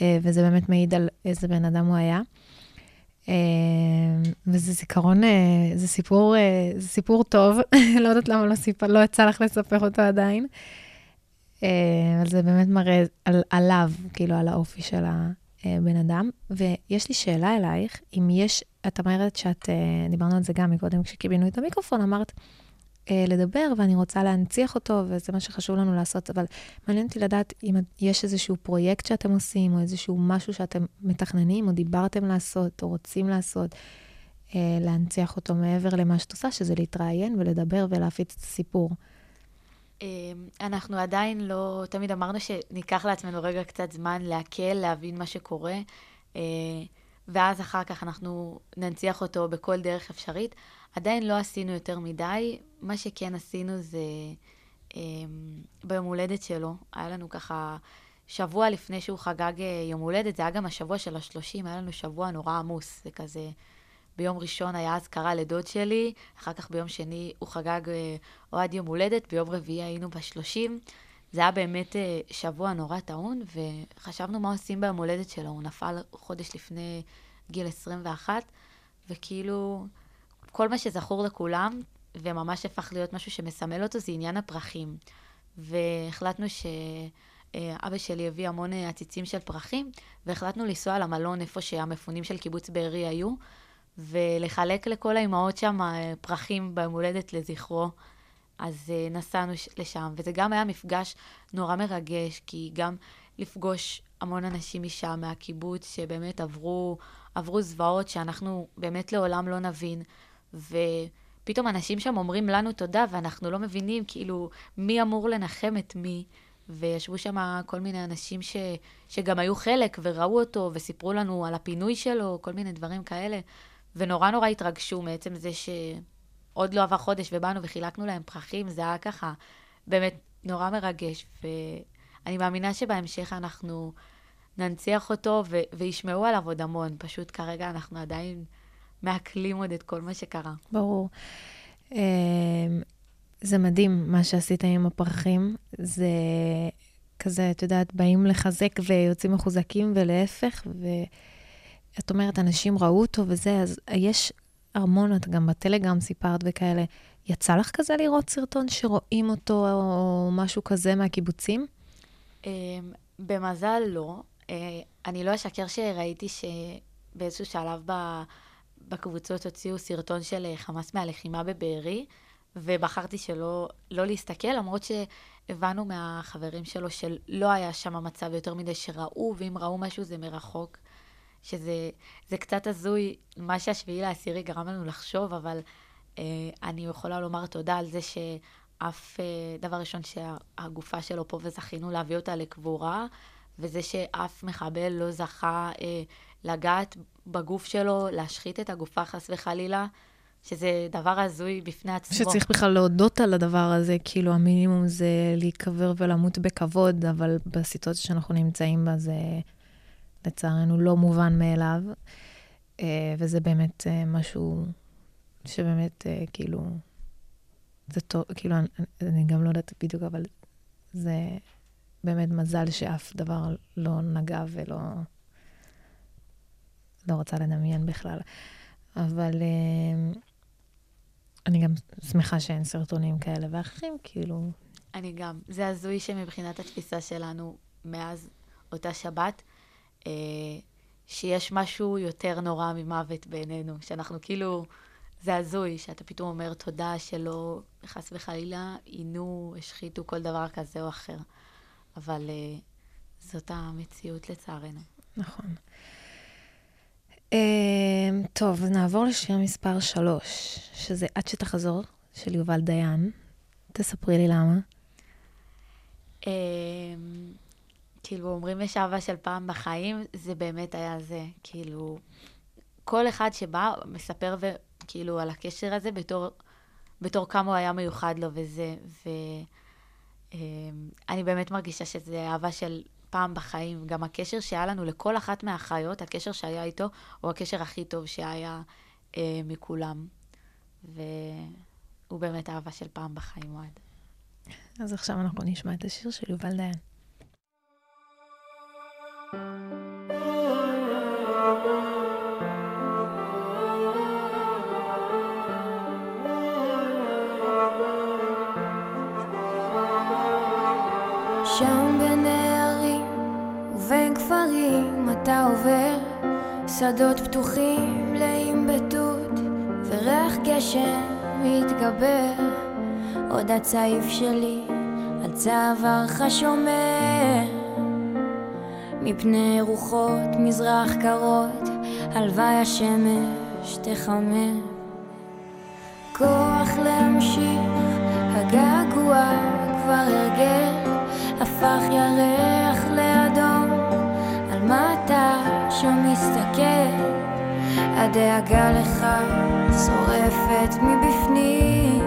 אה, וזה באמת מעיד על איזה בן אדם הוא היה. אה, וזה זיכרון, אה, זה סיפור, זה סיפור טוב, לא יודעת למה לא, סיפר, לא יצא לך לספר אותו עדיין. אבל זה באמת מראה על, עליו, כאילו, על האופי של הבן אדם. ויש לי שאלה אלייך, אם יש, את אומרת שאת, דיברנו על זה גם מקודם כשקיבלנו את המיקרופון, אמרת, אה, לדבר, ואני רוצה להנציח אותו, וזה מה שחשוב לנו לעשות, אבל מעניין אותי לדעת אם יש איזשהו פרויקט שאתם עושים, או איזשהו משהו שאתם מתכננים, או דיברתם לעשות, או רוצים לעשות, אה, להנציח אותו מעבר למה שאת עושה, שזה להתראיין ולדבר ולהפיץ את הסיפור. אמ, אנחנו עדיין לא, תמיד אמרנו שניקח לעצמנו רגע קצת זמן להקל, להבין מה שקורה, אה, ואז אחר כך אנחנו ננציח אותו בכל דרך אפשרית. עדיין לא עשינו יותר מדי, מה שכן עשינו זה אה, ביום הולדת שלו, היה לנו ככה שבוע לפני שהוא חגג אה, יום הולדת, זה היה גם השבוע של השלושים, היה לנו שבוע נורא עמוס, זה כזה... ביום ראשון היה אזכרה לדוד שלי, אחר כך ביום שני הוא חגג אה, אוהד יום הולדת, ביום רביעי היינו בשלושים. זה היה באמת אה, שבוע נורא טעון, וחשבנו מה עושים ביום הולדת שלו. הוא נפל חודש לפני גיל 21, וכאילו, כל מה שזכור לכולם, וממש הפך להיות משהו שמסמל אותו, זה עניין הפרחים. והחלטנו ש... אבא שלי הביא המון עציצים של פרחים, והחלטנו לנסוע למלון איפה שהמפונים של קיבוץ בארי היו, ולחלק לכל האימהות שם אה, פרחים ביום הולדת לזכרו. אז אה, נסענו לשם, וזה גם היה מפגש נורא מרגש, כי גם לפגוש המון אנשים משם, מהקיבוץ, שבאמת עברו, עברו זוועות שאנחנו באמת לעולם לא נבין, ופתאום אנשים שם אומרים לנו תודה, ואנחנו לא מבינים כאילו מי אמור לנחם את מי. וישבו שם כל מיני אנשים ש, שגם היו חלק וראו אותו וסיפרו לנו על הפינוי שלו, כל מיני דברים כאלה. ונורא נורא התרגשו מעצם זה שעוד לא עבר חודש ובאנו וחילקנו להם פרחים, זה היה ככה באמת נורא מרגש. ואני מאמינה שבהמשך אנחנו ננציח אותו ו- וישמעו עליו עוד המון. פשוט כרגע אנחנו עדיין מעכלים עוד את כל מה שקרה. ברור. אמ, זה מדהים מה שעשית עם הפרחים. זה כזה, את יודעת, באים לחזק ויוצאים מחוזקים ולהפך, ואת אומרת, אנשים ראו אותו וזה, אז יש המון, את גם בטלגרם סיפרת וכאלה. יצא לך כזה לראות סרטון שרואים אותו או משהו כזה מהקיבוצים? אמ, במזל לא. אה, אני לא אשקר שראיתי שבאיזשהו שלב בקבוצות הוציאו סרטון של אה, חמאס מהלחימה בבארי, ובחרתי שלא לא להסתכל, למרות שהבנו מהחברים שלו שלא היה שם מצב יותר מדי שראו, ואם ראו משהו זה מרחוק. שזה קצת הזוי, מה שהשביעי לעשירי גרם לנו לחשוב, אבל אה, אני יכולה לומר תודה על זה אף, אה, דבר ראשון שהגופה שלו פה וזכינו להביא אותה לקבורה, וזה שאף מחבל לא זכה אה, לגעת בגוף שלו, להשחית את הגופה חס וחלילה, שזה דבר הזוי בפני עצמו. שצריך בכלל להודות על הדבר הזה, כאילו המינימום זה להיקבר ולמות בכבוד, אבל בסיטואציה שאנחנו נמצאים בה זה לצערנו לא מובן מאליו, אה, וזה באמת אה, משהו שבאמת אה, כאילו, זה טוב, כאילו, אני, אני גם לא יודעת בדיוק, אבל זה באמת מזל שאף דבר לא נגע ולא... לא רוצה לדמיין בכלל. אבל uh, אני גם שמחה שאין סרטונים כאלה ואחרים, כאילו... אני גם. זה הזוי שמבחינת התפיסה שלנו מאז אותה שבת, אה, שיש משהו יותר נורא ממוות בעינינו, שאנחנו כאילו, זה הזוי, שאתה פתאום אומר תודה שלא, חס וחלילה, עינו, השחיתו כל דבר כזה או אחר. אבל אה, זאת המציאות לצערנו. נכון. Uh, טוב, נעבור לשיר מספר 3, שזה עד שתחזור, של יובל דיין. תספרי לי למה. אה, כאילו, אומרים יש אהבה של פעם בחיים, זה באמת היה זה. כאילו, כל אחד שבא מספר כאילו על הקשר הזה בתור, בתור כמה הוא היה מיוחד לו וזה, ואני באמת מרגישה שזה אהבה של פעם בחיים. גם הקשר שהיה לנו לכל אחת מהאחיות, הקשר שהיה איתו, הוא הקשר הכי טוב שהיה אה, מכולם. והוא באמת אהבה של פעם בחיים, אוהד. אז עכשיו אנחנו נשמע את השיר של יובל דיין. ובין כפרים אתה עובר שדות פתוחים מלאים בתות וריח גשם מתגבר. עוד הצעיף שלי על צווארך שומר. מפני רוחות מזרח קרות הלוואי השמש תחמם כוח להמשיך הגעגוע כבר הרגל הפך ירח לאדום מה אתה שם מסתכל. הדאגה לך שורפת מבפנים.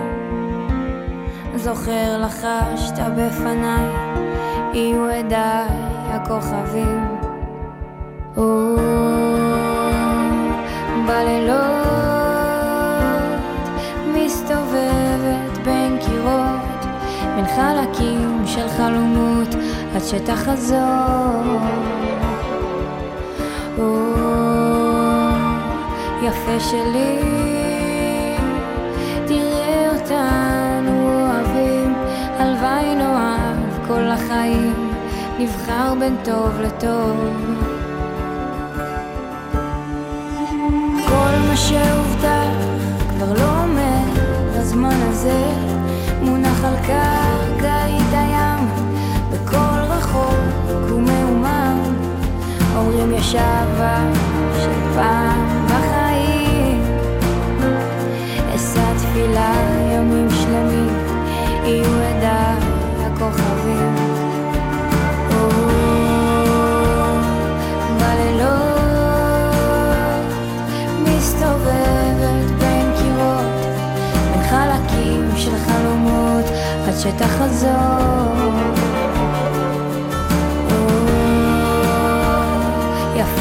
זוכר לחשת בפניי יהיו עדיי הכוכבים. או, בלילות מסתובבת בין קירות בין חלקים של חלומות עד שתחזור או, יפה שלי תראה אותנו אוהבים הלוואי נאהב כל החיים נבחר בין טוב לטוב. כל מה שהובטח כבר לא עומד בזמן הזה מונח על קרקעית אומרים יש אהבה של פעם בחיים. אשא תפילה ימים שלמים יהיו עדיי הכוכבים. של חלומות עד שתחזור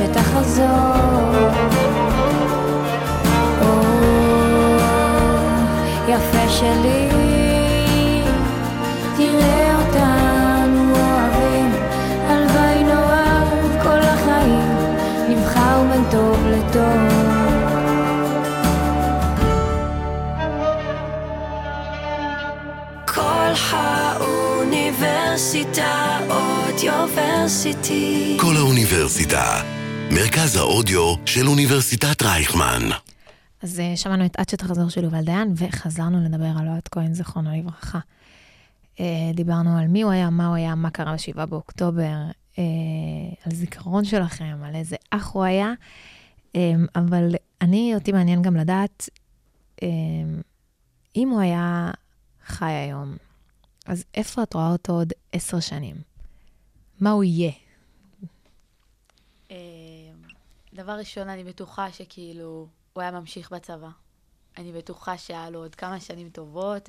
שתחזור. או, יפה שלי, תראה אותנו אוהבים, הלוואי נאהב כל החיים, נבחר בין טוב לטוב. כל האוניברסיטה אודיוורסיטי. כל האוניברסיטה, מרכז האודיו של אוניברסיטת רייכמן. אז אה, שמענו את עד שתחזור של יובל דיין, וחזרנו לדבר על אוהד כהן, זיכרונו לברכה. אה, דיברנו על מי הוא היה, מה הוא היה, מה קרה ב-7 באוקטובר, אה, על זיכרון שלכם, על איזה אח הוא היה, אבל אני, אותי מעניין גם לדעת, אם הוא היה חי היום, אז איפה את רואה אותו עוד עשר שנים? מה הוא יהיה? אה, דבר ראשון, אני בטוחה שכאילו, הוא היה ממשיך בצבא. אני בטוחה שהיה לו עוד כמה שנים טובות,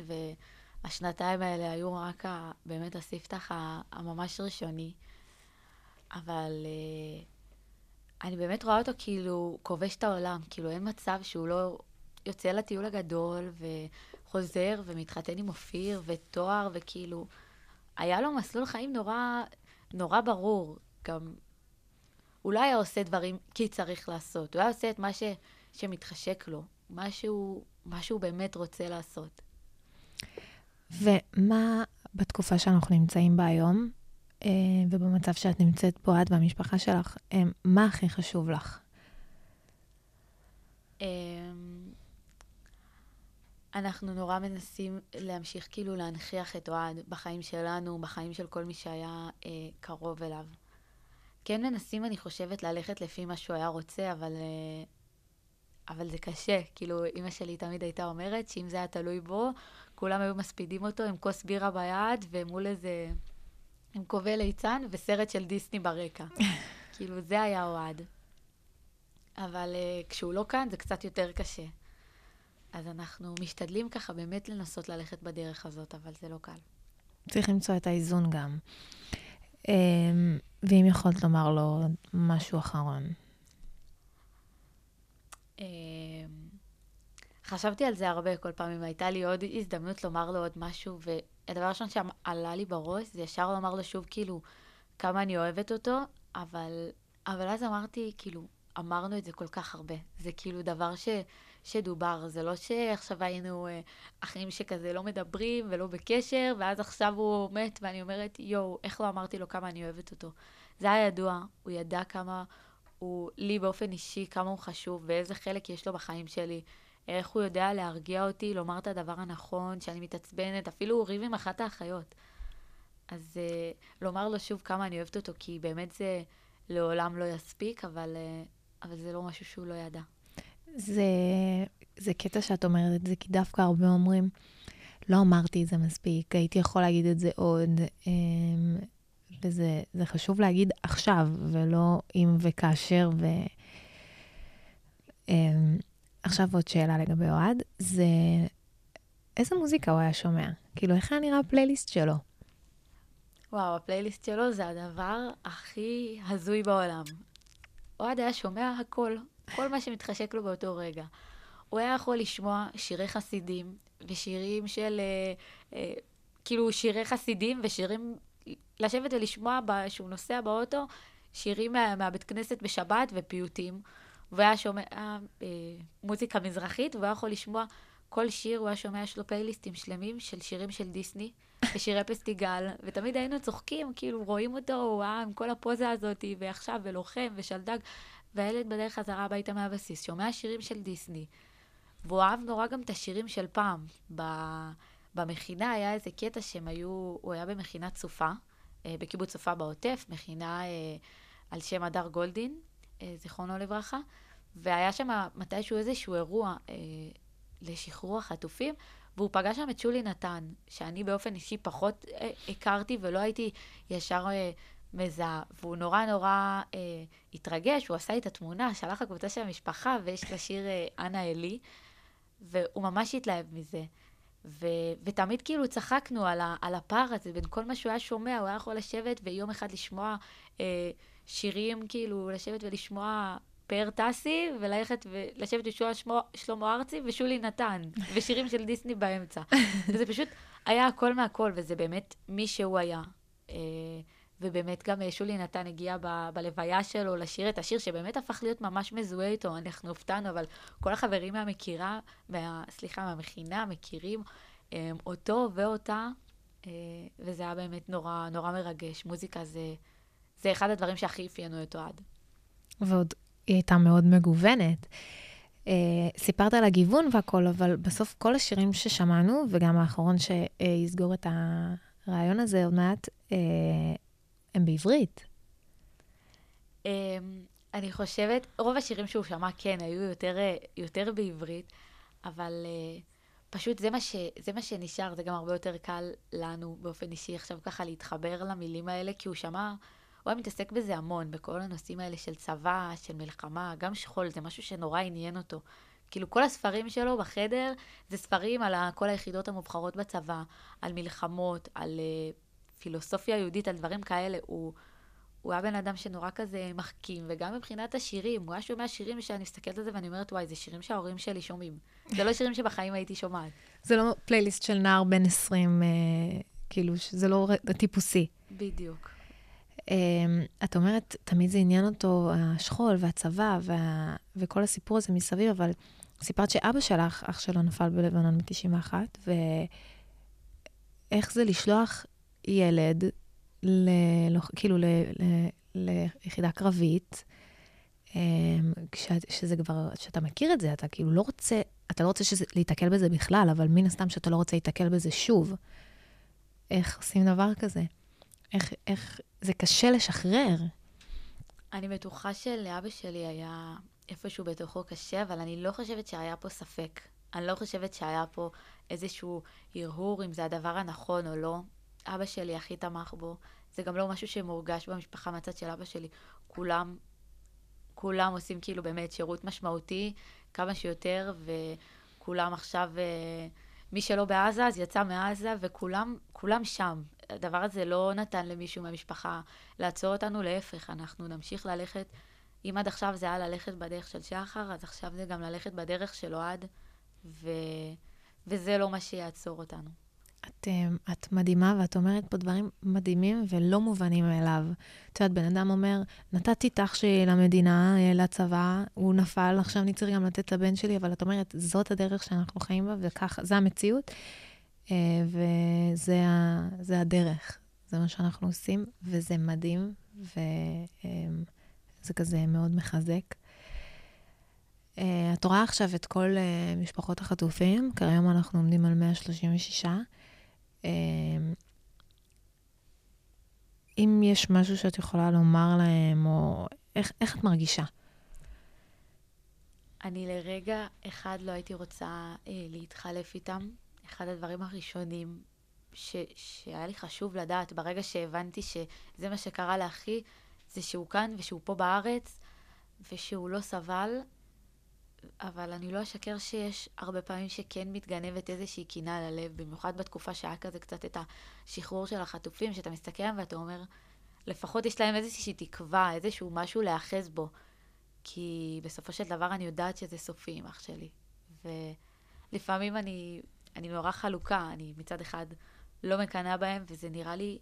והשנתיים האלה היו רק ה, באמת הספתח הממש ראשוני. אבל אה, אני באמת רואה אותו כאילו כובש את העולם, כאילו אין מצב שהוא לא יוצא לטיול הגדול וחוזר ומתחתן עם אופיר ותואר, וכאילו, היה לו מסלול חיים נורא, נורא ברור. גם הוא לא היה עושה דברים כי צריך לעשות, הוא היה עושה את מה ש, שמתחשק לו, מה שהוא, מה שהוא באמת רוצה לעשות. ומה בתקופה שאנחנו נמצאים בה היום, אה, ובמצב שאת נמצאת פה, את והמשפחה שלך, אה, מה הכי חשוב לך? אמ, אנחנו נורא מנסים להמשיך כאילו להנכיח את אוהד בחיים שלנו, בחיים של כל מי שהיה אה, קרוב אליו. כן מנסים, אני חושבת, ללכת לפי מה שהוא היה רוצה, אבל, אה, אבל זה קשה. כאילו, אימא שלי תמיד הייתה אומרת שאם זה היה תלוי בו, כולם היו מספידים אותו עם כוס בירה ביד ומול איזה... עם כובל ליצן וסרט של דיסני ברקע. כאילו, זה היה אוהד. אבל uh, כשהוא לא כאן זה קצת יותר קשה. אז אנחנו משתדלים ככה באמת לנסות ללכת בדרך הזאת, אבל זה לא קל. צריך למצוא את האיזון גם. אה, ואם יכולת לומר לו משהו אחרון. אה, חשבתי על זה הרבה כל פעם, אם הייתה לי עוד הזדמנות לומר לו עוד משהו, והדבר הראשון שעלה לי בראש זה ישר לומר לו שוב כאילו כמה אני אוהבת אותו, אבל, אבל אז אמרתי כאילו, אמרנו את זה כל כך הרבה. זה כאילו דבר ש, שדובר, זה לא שעכשיו היינו אה, אחים שכזה לא מדברים ולא בקשר, ואז עכשיו הוא מת, ואני אומרת, יואו, איך לא אמרתי לו כמה אני אוהבת אותו. זה היה ידוע, הוא ידע כמה הוא, לי באופן אישי, כמה הוא חשוב, ואיזה חלק יש לו בחיים שלי. איך הוא יודע להרגיע אותי, לומר את הדבר הנכון, שאני מתעצבנת, אפילו הוא ריב עם אחת האחיות. אז אה, לומר לו שוב כמה אני אוהבת אותו, כי באמת זה לעולם לא יספיק, אבל, אה, אבל זה לא משהו שהוא לא ידע. זה, זה קטע שאת אומרת את זה, כי דווקא הרבה אומרים, לא אמרתי את זה מספיק, הייתי יכול להגיד את זה עוד, אמ, וזה זה חשוב להגיד עכשיו, ולא אם וכאשר. ו... אמ, עכשיו עוד שאלה לגבי אוהד, זה איזה מוזיקה הוא היה שומע? כאילו, איך היה נראה הפלייליסט שלו? וואו, הפלייליסט שלו זה הדבר הכי הזוי בעולם. אוהד היה שומע הכל, כל מה שמתחשק לו באותו רגע. הוא היה יכול לשמוע שירי חסידים ושירים של, אה, אה, כאילו שירי חסידים ושירים, לשבת ולשמוע כשהוא נוסע באוטו, שירים מה, מהבית כנסת בשבת ופיוטים. והוא היה שומע אה, מוזיקה מזרחית, והוא היה יכול לשמוע כל שיר, הוא היה שומע, יש לו פלייליסטים שלמים של שירים של דיסני. ושירי פסטיגל, ותמיד היינו צוחקים, כאילו רואים אותו, הוא היה עם כל הפוזה הזאת, ועכשיו, ולוחם, ושלדג, והילד בדרך חזרה הביתה מהבסיס, שומע שירים של דיסני. והוא אהב נורא גם את השירים של פעם. במכינה היה איזה קטע שהם היו, הוא היה במכינת סופה, אה, בקיבוץ סופה בעוטף, מכינה אה, על שם הדר גולדין, אה, זיכרונו לברכה, והיה שם מתישהו איזשהו אירוע לשחרור החטופים, והוא פגש שם את שולי נתן, שאני באופן אישי פחות אה, הכרתי ולא הייתי ישר אה, מזהה, והוא נורא נורא אה, התרגש, הוא עשה לי את התמונה, שלח לקבוצה של המשפחה, ויש לשיר אה, אנה אלי, והוא ממש התלהב מזה. ו- ותמיד כאילו צחקנו על, ה- על הפער הזה בין כל מה שהוא היה שומע, הוא היה יכול לשבת ויום אחד לשמוע אה, שירים, כאילו, לשבת ולשמוע פאר טסי, וללכת ולשבת שמו- שלמה ארצי ושולי נתן, ושירים של דיסני באמצע. וזה פשוט היה הכל מהכל, וזה באמת מי שהוא היה. אה, ובאמת גם אה, שולי נתן הגיע ב- בלוויה שלו לשיר את השיר שבאמת הפך להיות ממש מזוהה איתו, אנחנו הופתענו, אבל כל החברים מהמכירה, מה, סליחה, מהמכינה, מכירים אה, אותו ואותה, וזה היה באמת נורא, נורא מרגש. מוזיקה זה, זה אחד הדברים שהכי אפיינו את אוהד. ועוד היא הייתה מאוד מגוונת. Uh, סיפרת על הגיוון והכל, אבל בסוף כל השירים ששמענו, וגם האחרון שיסגור את הרעיון הזה עוד מעט, uh, הם בעברית. Um, אני חושבת, רוב השירים שהוא שמע, כן, היו יותר, אה, יותר בעברית, אבל uh, פשוט זה מה, ש, זה מה שנשאר, זה גם הרבה יותר קל לנו באופן אישי עכשיו ככה להתחבר למילים האלה, כי הוא שמע, הוא היה מתעסק בזה המון, בכל הנושאים האלה של צבא, של מלחמה, גם שכול, זה משהו שנורא עניין אותו. כאילו כל הספרים שלו בחדר זה ספרים על כל היחידות המובחרות בצבא, על מלחמות, על uh, פילוסופיה יהודית, על דברים כאלה. הוא, הוא היה בן אדם שנורא כזה מחכים, וגם מבחינת השירים, הוא היה שומע שירים שאני מסתכלת על זה ואני אומרת, וואי, זה שירים שההורים שלי שומעים. זה לא שירים שבחיים הייתי שומעת. זה לא פלייליסט של נער בן 20, uh, כאילו, זה לא טיפוסי. בדיוק. Um, את אומרת, תמיד זה עניין אותו, השכול והצבא וה, וכל הסיפור הזה מסביב, אבל סיפרת שאבא שלך, אח שלו נפל בלבנון מ-91, ואיך זה לשלוח ילד, ל, לא, כאילו, ל, ל, ליחידה קרבית, um, כש, שזה כבר, שאתה מכיר את זה, אתה כאילו לא רוצה, אתה לא רוצה שזה, להיתקל בזה בכלל, אבל מן הסתם שאתה לא רוצה להיתקל בזה שוב. איך עושים דבר כזה? איך, איך, זה קשה לשחרר. אני בטוחה שלאבא שלי היה איפשהו בתוכו קשה, אבל אני לא חושבת שהיה פה ספק. אני לא חושבת שהיה פה איזשהו הרהור אם זה הדבר הנכון או לא. אבא שלי הכי תמך בו. זה גם לא משהו שמורגש במשפחה מהצד של אבא שלי. כולם, כולם עושים כאילו באמת שירות משמעותי כמה שיותר, וכולם עכשיו, אה, מי שלא בעזה אז יצא מעזה, וכולם כולם שם. הדבר הזה לא נתן למישהו מהמשפחה לעצור אותנו, להפך, אנחנו נמשיך ללכת. אם עד עכשיו זה היה ללכת בדרך של שחר, אז עכשיו זה גם ללכת בדרך של אוהד, ו... וזה לא מה שיעצור אותנו. את, אה, את מדהימה, ואת אומרת פה דברים מדהימים ולא מובנים מאליו. את יודעת, בן אדם אומר, נתתי את אח שלי למדינה, אה, לצבא, הוא נפל, עכשיו אני צריך גם לתת לבן שלי, אבל את אומרת, זאת הדרך שאנחנו חיים בה, וככה, זה המציאות, אה, וזה ה, זה הדרך. זה מה שאנחנו עושים, וזה מדהים, וזה כזה מאוד מחזק. Uh, את רואה עכשיו את כל משפחות החטופים, כיום אנחנו עומדים על 136. Uh, אם יש משהו שאת יכולה לומר להם, או איך, איך את מרגישה? אני לרגע אחד לא הייתי רוצה אה, להתחלף איתם. אחד הדברים הראשונים ש, שהיה לי חשוב לדעת ברגע שהבנתי שזה מה שקרה לאחי, זה שהוא כאן ושהוא פה בארץ, ושהוא לא סבל, אבל אני לא אשקר שיש הרבה פעמים שכן מתגנבת איזושהי קינה ללב, במיוחד בתקופה שהיה כזה קצת את השחרור של החטופים, שאתה מסתכל ואתה אומר, לפחות יש להם איזושהי תקווה, איזשהו משהו להיאחז בו. כי בסופו של דבר אני יודעת שזה סופי עם אח שלי. ולפעמים אני, אני נורא חלוקה, אני מצד אחד לא מקנאה בהם, וזה נראה לי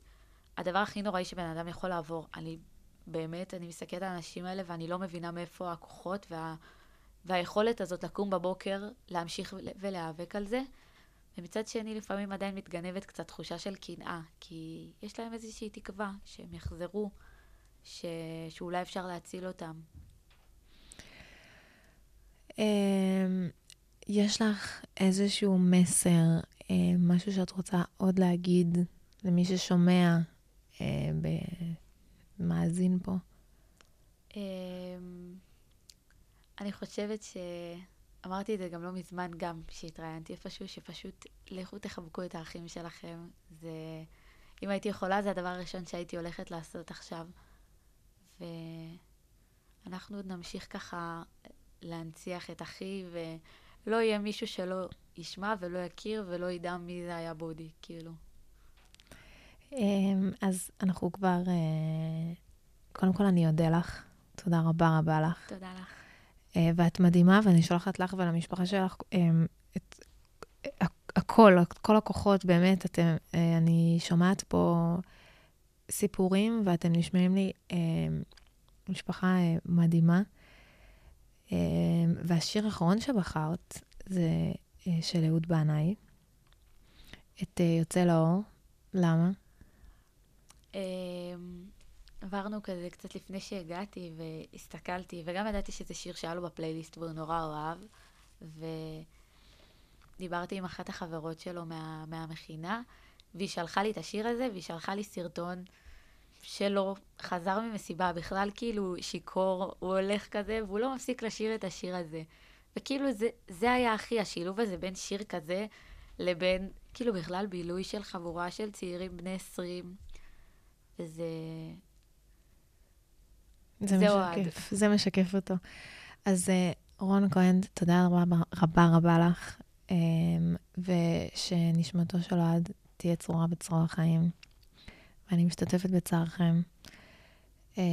הדבר הכי נוראי שבן אדם יכול לעבור. אני באמת, אני מסתכלת על האנשים האלה ואני לא מבינה מאיפה הכוחות וה... והיכולת הזאת לקום בבוקר, להמשיך ולהיאבק על זה. ומצד שני, לפעמים עדיין מתגנבת קצת תחושה של קנאה, כי יש להם איזושהי תקווה שהם יחזרו, ש... שאולי אפשר להציל אותם. אמ, יש לך איזשהו מסר, אה, משהו שאת רוצה עוד להגיד למי ששומע, אה, מאזין פה? אני חושבת ש... אמרתי את זה גם לא מזמן, גם כשהתראיינתי איפשהו, שפשוט לכו תחבקו את האחים שלכם. זה... אם הייתי יכולה, זה הדבר הראשון שהייתי הולכת לעשות עכשיו. ואנחנו עוד נמשיך ככה להנציח את אחי ו... לא יהיה מישהו שלא ישמע ולא יכיר ולא ידע מי זה היה בודי, כאילו. אמ, אז אנחנו כבר, אה, קודם כל אני אודה לך, תודה רבה רבה לך. תודה לך. אה, ואת מדהימה, ואני שולחת לך ולמשפחה שלך אמ, את הכל, את כל הכוחות, באמת, אתם, אה, אני שומעת פה סיפורים, ואתם נשמעים לי משפחה מדהימה. והשיר האחרון שבחרת זה של אהוד בנאי, את יוצא לאור. למה? עברנו כזה קצת לפני שהגעתי והסתכלתי, וגם ידעתי שזה שיר שהיה לו בפלייליסט והוא נורא אוהב, ודיברתי עם אחת החברות שלו מה, מהמכינה, והיא שלחה לי את השיר הזה, והיא שלחה לי סרטון שלו, חזר ממסיבה, בכלל כאילו שיכור, הוא הולך כזה, והוא לא מפסיק לשיר את השיר הזה. וכאילו זה, זה היה הכי, השילוב הזה בין שיר כזה לבין, כאילו בכלל בילוי של חבורה של צעירים בני 20. וזה... זה, זה משקף, זה משקף אותו. אז אה, רון כהן, תודה רבה רבה, רבה לך, אמ, ושנשמתו של אוהד תהיה צרורה בצרור החיים. ואני משתתפת בצערכם. אמ,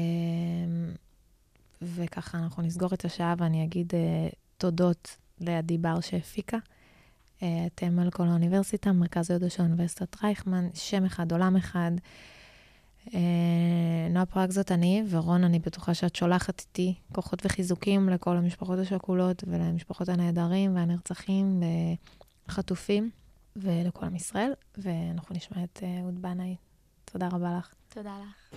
וככה אנחנו נסגור את השעה ואני אגיד uh, תודות לעדי בר שהפיקה. Uh, אתם על כל האוניברסיטה, מרכז הידע של אוניברסיטת רייכמן, שם אחד, עולם אחד. אה, נועה פראג זאת אני, ורון, אני בטוחה שאת שולחת איתי כוחות וחיזוקים לכל המשפחות השכולות ולמשפחות הנעדרים והנרצחים והחטופים ולכל עם ישראל, ואנחנו נשמע את אה, אהוד בנאי. תודה רבה לך. תודה לך.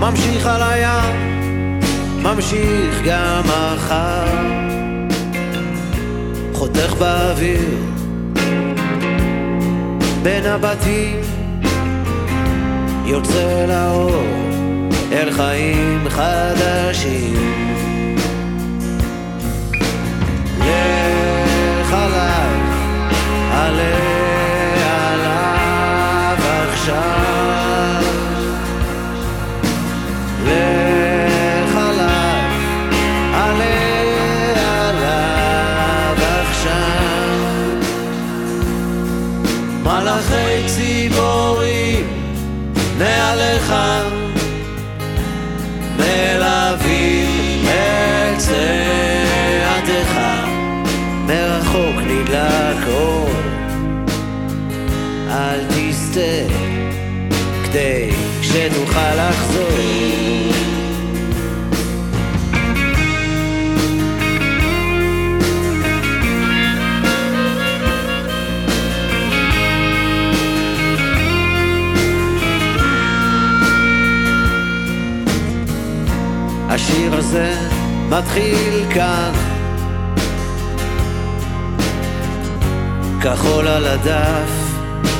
ממשיך על הים, ממשיך גם מחר, חותך באוויר בין הבתים, יוצא לאור אל חיים חדשים. לך עליי, עלה מעליך מלווים את צעדיך. מרחוק נדלק אור. אל תסתה כדי שתוכל לחזור השיר הזה מתחיל כאן. כחול על הדף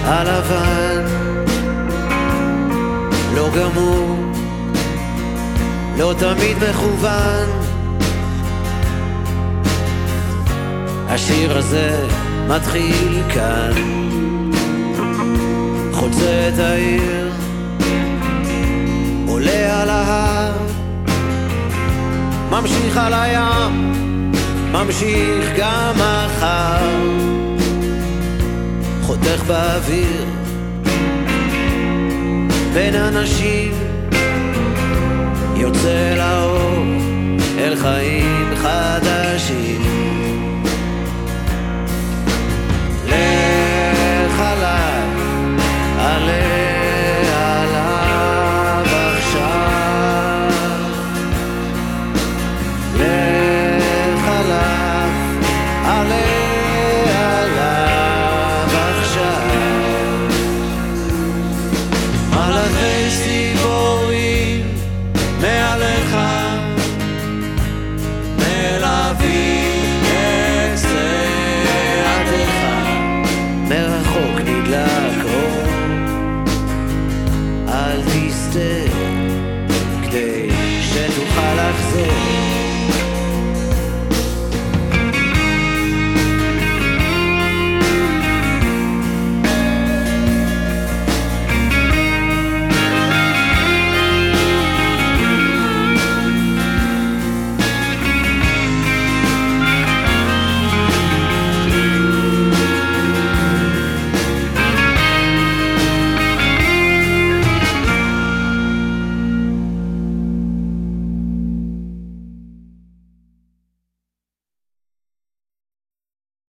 הלבן. לא גמור, לא תמיד מכוון. השיר הזה מתחיל כאן. חוצה את העיר עולה על ההר ממשיך על הים, ממשיך גם מחר, חותך באוויר בין אנשים, יוצא לאור אל חיים חדשים. לך